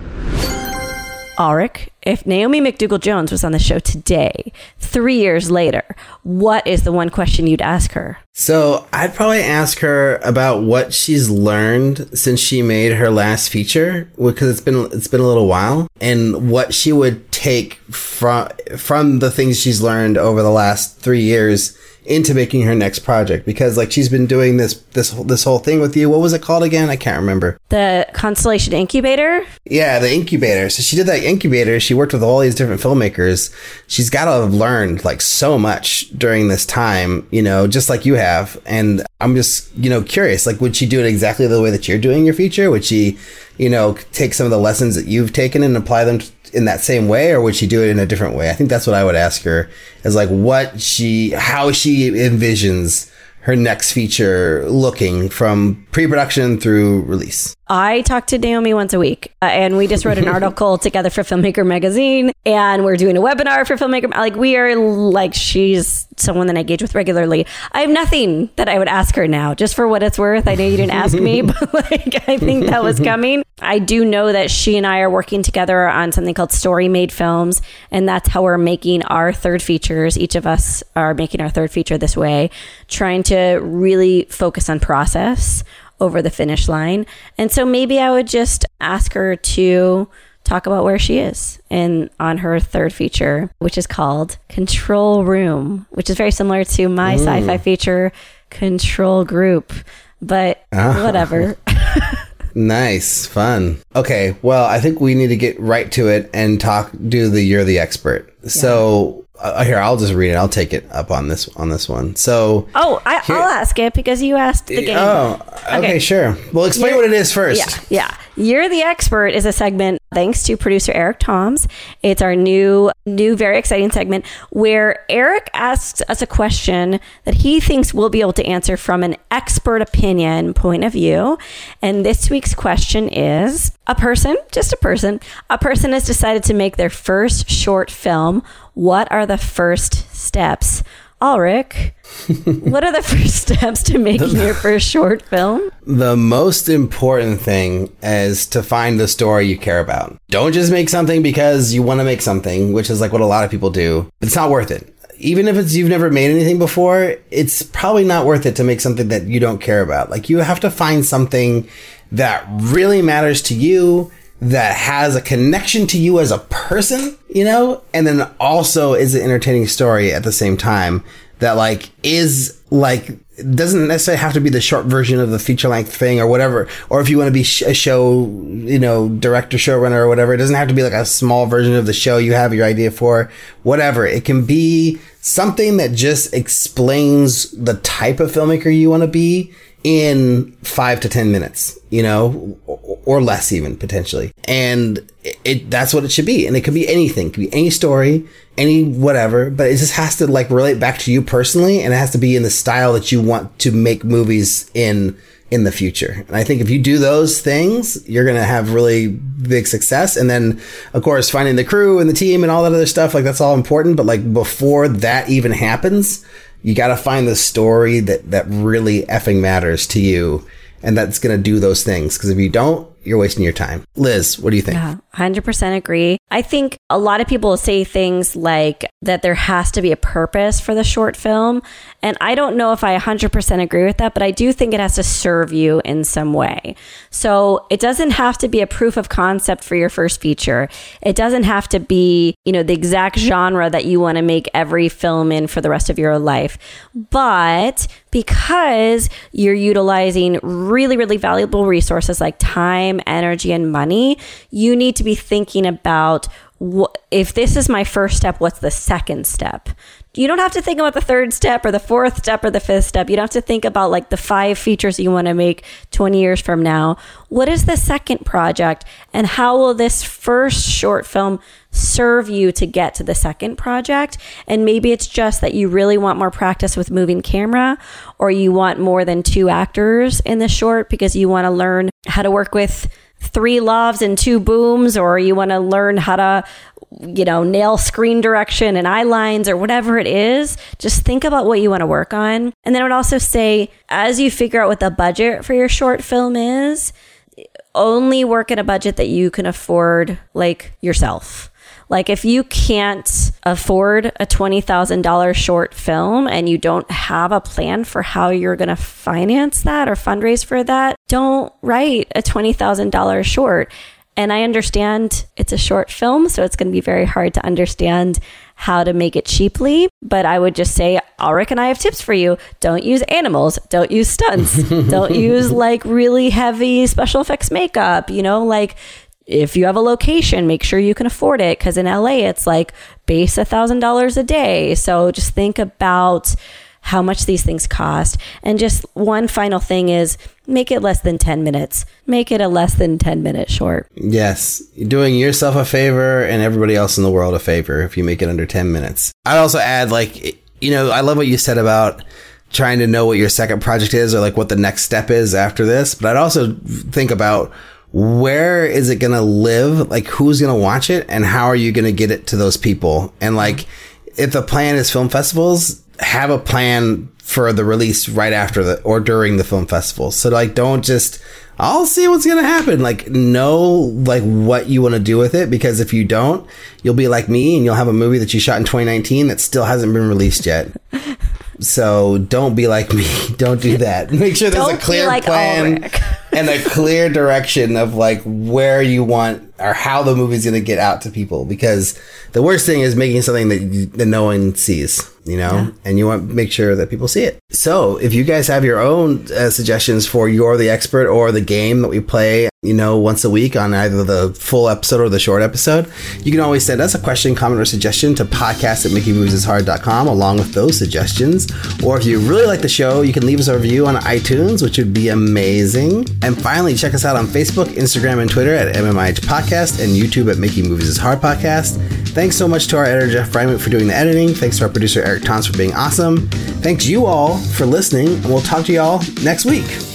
Ulrich, if Naomi McDougall Jones was on the show today, three years later, what is the one question you'd ask her? So I'd probably ask her about what she's learned since she made her last feature, because it's been it's been a little while, and what she would take from from the things she's learned over the last three years into making her next project. Because like she's been doing this this this whole thing with you. What was it called again? I can't remember. The Constellation Incubator? Yeah, the incubator. So she did that incubator. She worked with all these different filmmakers. She's got to have learned like so much during this time, you know, just like you have. And I'm just, you know, curious. Like, would she do it exactly the way that you're doing your feature? Would she, you know, take some of the lessons that you've taken and apply them in that same way, or would she do it in a different way? I think that's what I would ask her. Is like what she, how she envisions her next feature looking from pre-production through release? I talk to Naomi once a week, uh, and we just wrote an *laughs* article together for Filmmaker Magazine, and we're doing a webinar for Filmmaker. Like we are like she's someone that I engage with regularly. I have nothing that I would ask her now, just for what it's worth. I know you didn't ask me, *laughs* but like I think that was coming. I do know that she and I are working together on something called Story Made Films, and that's how we're making our third features. Each of us are making our third feature this way, trying to really focus on process over the finish line. And so maybe I would just ask her to talk about where she is and on her third feature, which is called Control Room, which is very similar to my sci-fi feature Control Group, but Ah. whatever. *laughs* Nice, fun. Okay, well, I think we need to get right to it and talk. Do the you're the expert. So uh, here, I'll just read it. I'll take it up on this on this one. So oh, I, Here- I'll ask it because you asked the game. oh, okay, Okay. sure. Well, explain what it is first. Yeah, yeah. You're the expert is a segment thanks to producer Eric Toms. It's our new, new, very exciting segment where Eric asks us a question that he thinks we'll be able to answer from an expert opinion point of view. And this week's question is a person, just a person, a person has decided to make their first short film. What are the first steps? Ulrich, what are the *laughs* first steps to making your first short film? The most important thing is to find the story you care about. Don't just make something because you want to make something, which is like what a lot of people do. It's not worth it. Even if it's you've never made anything before, it's probably not worth it to make something that you don't care about. Like you have to find something that really matters to you that has a connection to you as a person, you know, and then also is an entertaining story at the same time that like is like doesn't necessarily have to be the short version of the feature length thing or whatever. Or if you want to be sh- a show, you know, director, showrunner or whatever, it doesn't have to be like a small version of the show you have your idea for. Whatever. It can be something that just explains the type of filmmaker you want to be in five to 10 minutes, you know, or, less even potentially. And it, it, that's what it should be. And it could be anything, it could be any story, any whatever, but it just has to like relate back to you personally. And it has to be in the style that you want to make movies in, in the future. And I think if you do those things, you're going to have really big success. And then of course, finding the crew and the team and all that other stuff, like that's all important. But like before that even happens, you got to find the story that that really effing matters to you and that's going to do those things. Because if you don't you're wasting your time liz what do you think Yeah, 100% agree. I think a lot of people say things like that there has to be a purpose for the short film. And I don't know if I 100% agree with that, but I do think it has to serve you in some way. So it doesn't have to be a proof of concept for your first feature. It doesn't have to be, you know, the exact genre that you want to make every film in for the rest of your life. But because you're utilizing really, really valuable resources like time, energy, and money, you need to be thinking about if this is my first step, what's the second step? You don't have to think about the third step or the fourth step or the fifth step. You don't have to think about like the five features you want to make 20 years from now. What is the second project and how will this first short film serve you to get to the second project? And maybe it's just that you really want more practice with moving camera or you want more than two actors in the short because you want to learn how to work with three lavs and two booms or you want to learn how to you know nail screen direction and eye lines or whatever it is just think about what you want to work on. And then i would also say as you figure out what the budget for your short film is only work at a budget that you can afford like yourself like if you can't afford a $20,000 short film and you don't have a plan for how you're going to finance that or fundraise for that, don't write a $20,000 short. And I understand it's a short film, so it's going to be very hard to understand how to make it cheaply. But I would just say, Ulrich and I have tips for you. Don't use animals. Don't use stunts. *laughs* don't use like really heavy special effects makeup. You know, like if you have a location, make sure you can afford it. Because in LA, it's like base a thousand dollars a day. So just think about how much these things cost. And just one final thing is make it less than 10 minutes. Make it a less than 10 minute short. yes you're doing yourself a favor and everybody else in the world a favor if you make it under 10 minutes i'd also add like you know i love what you said about trying to know what your second project is or like what the next step is after this. But I'd also think about where is it going to live? Like who's going to watch it and how are you going to get it to those people? And like if the plan is film festivals, have a plan for the release right after the or during the film festival. So like don't just I'll see what's gonna happen. Like know like what you want to do with it because if you don't, you'll be like me and you'll have a movie that you shot in 2019 that still hasn't been released yet. *laughs* so don't be like me. *laughs* Don't do that. Make sure there's a clear like plan. *laughs* and a clear direction of like where you want or how the movie's gonna get out to people because the worst thing is making something that, you, that no one sees you know? And you want to make sure that people see it. So if you guys have your own uh, suggestions for you're the expert or the game that we play you know once a week on either the full episode or the short episode you can always send us a question comment or suggestion to podcast at makingmoviesishard.com along with those suggestions. Or if you really like the show you can leave us a review on itunes which would be amazing and finally check us out on facebook instagram and twitter at mmih podcast and youtube at making movies is hard podcast. Thanks so much to our editor jeff Freiman for doing the editing. Thanks to our producer eric toms for being awesome. Thanks you all for listening and we'll talk to you all next week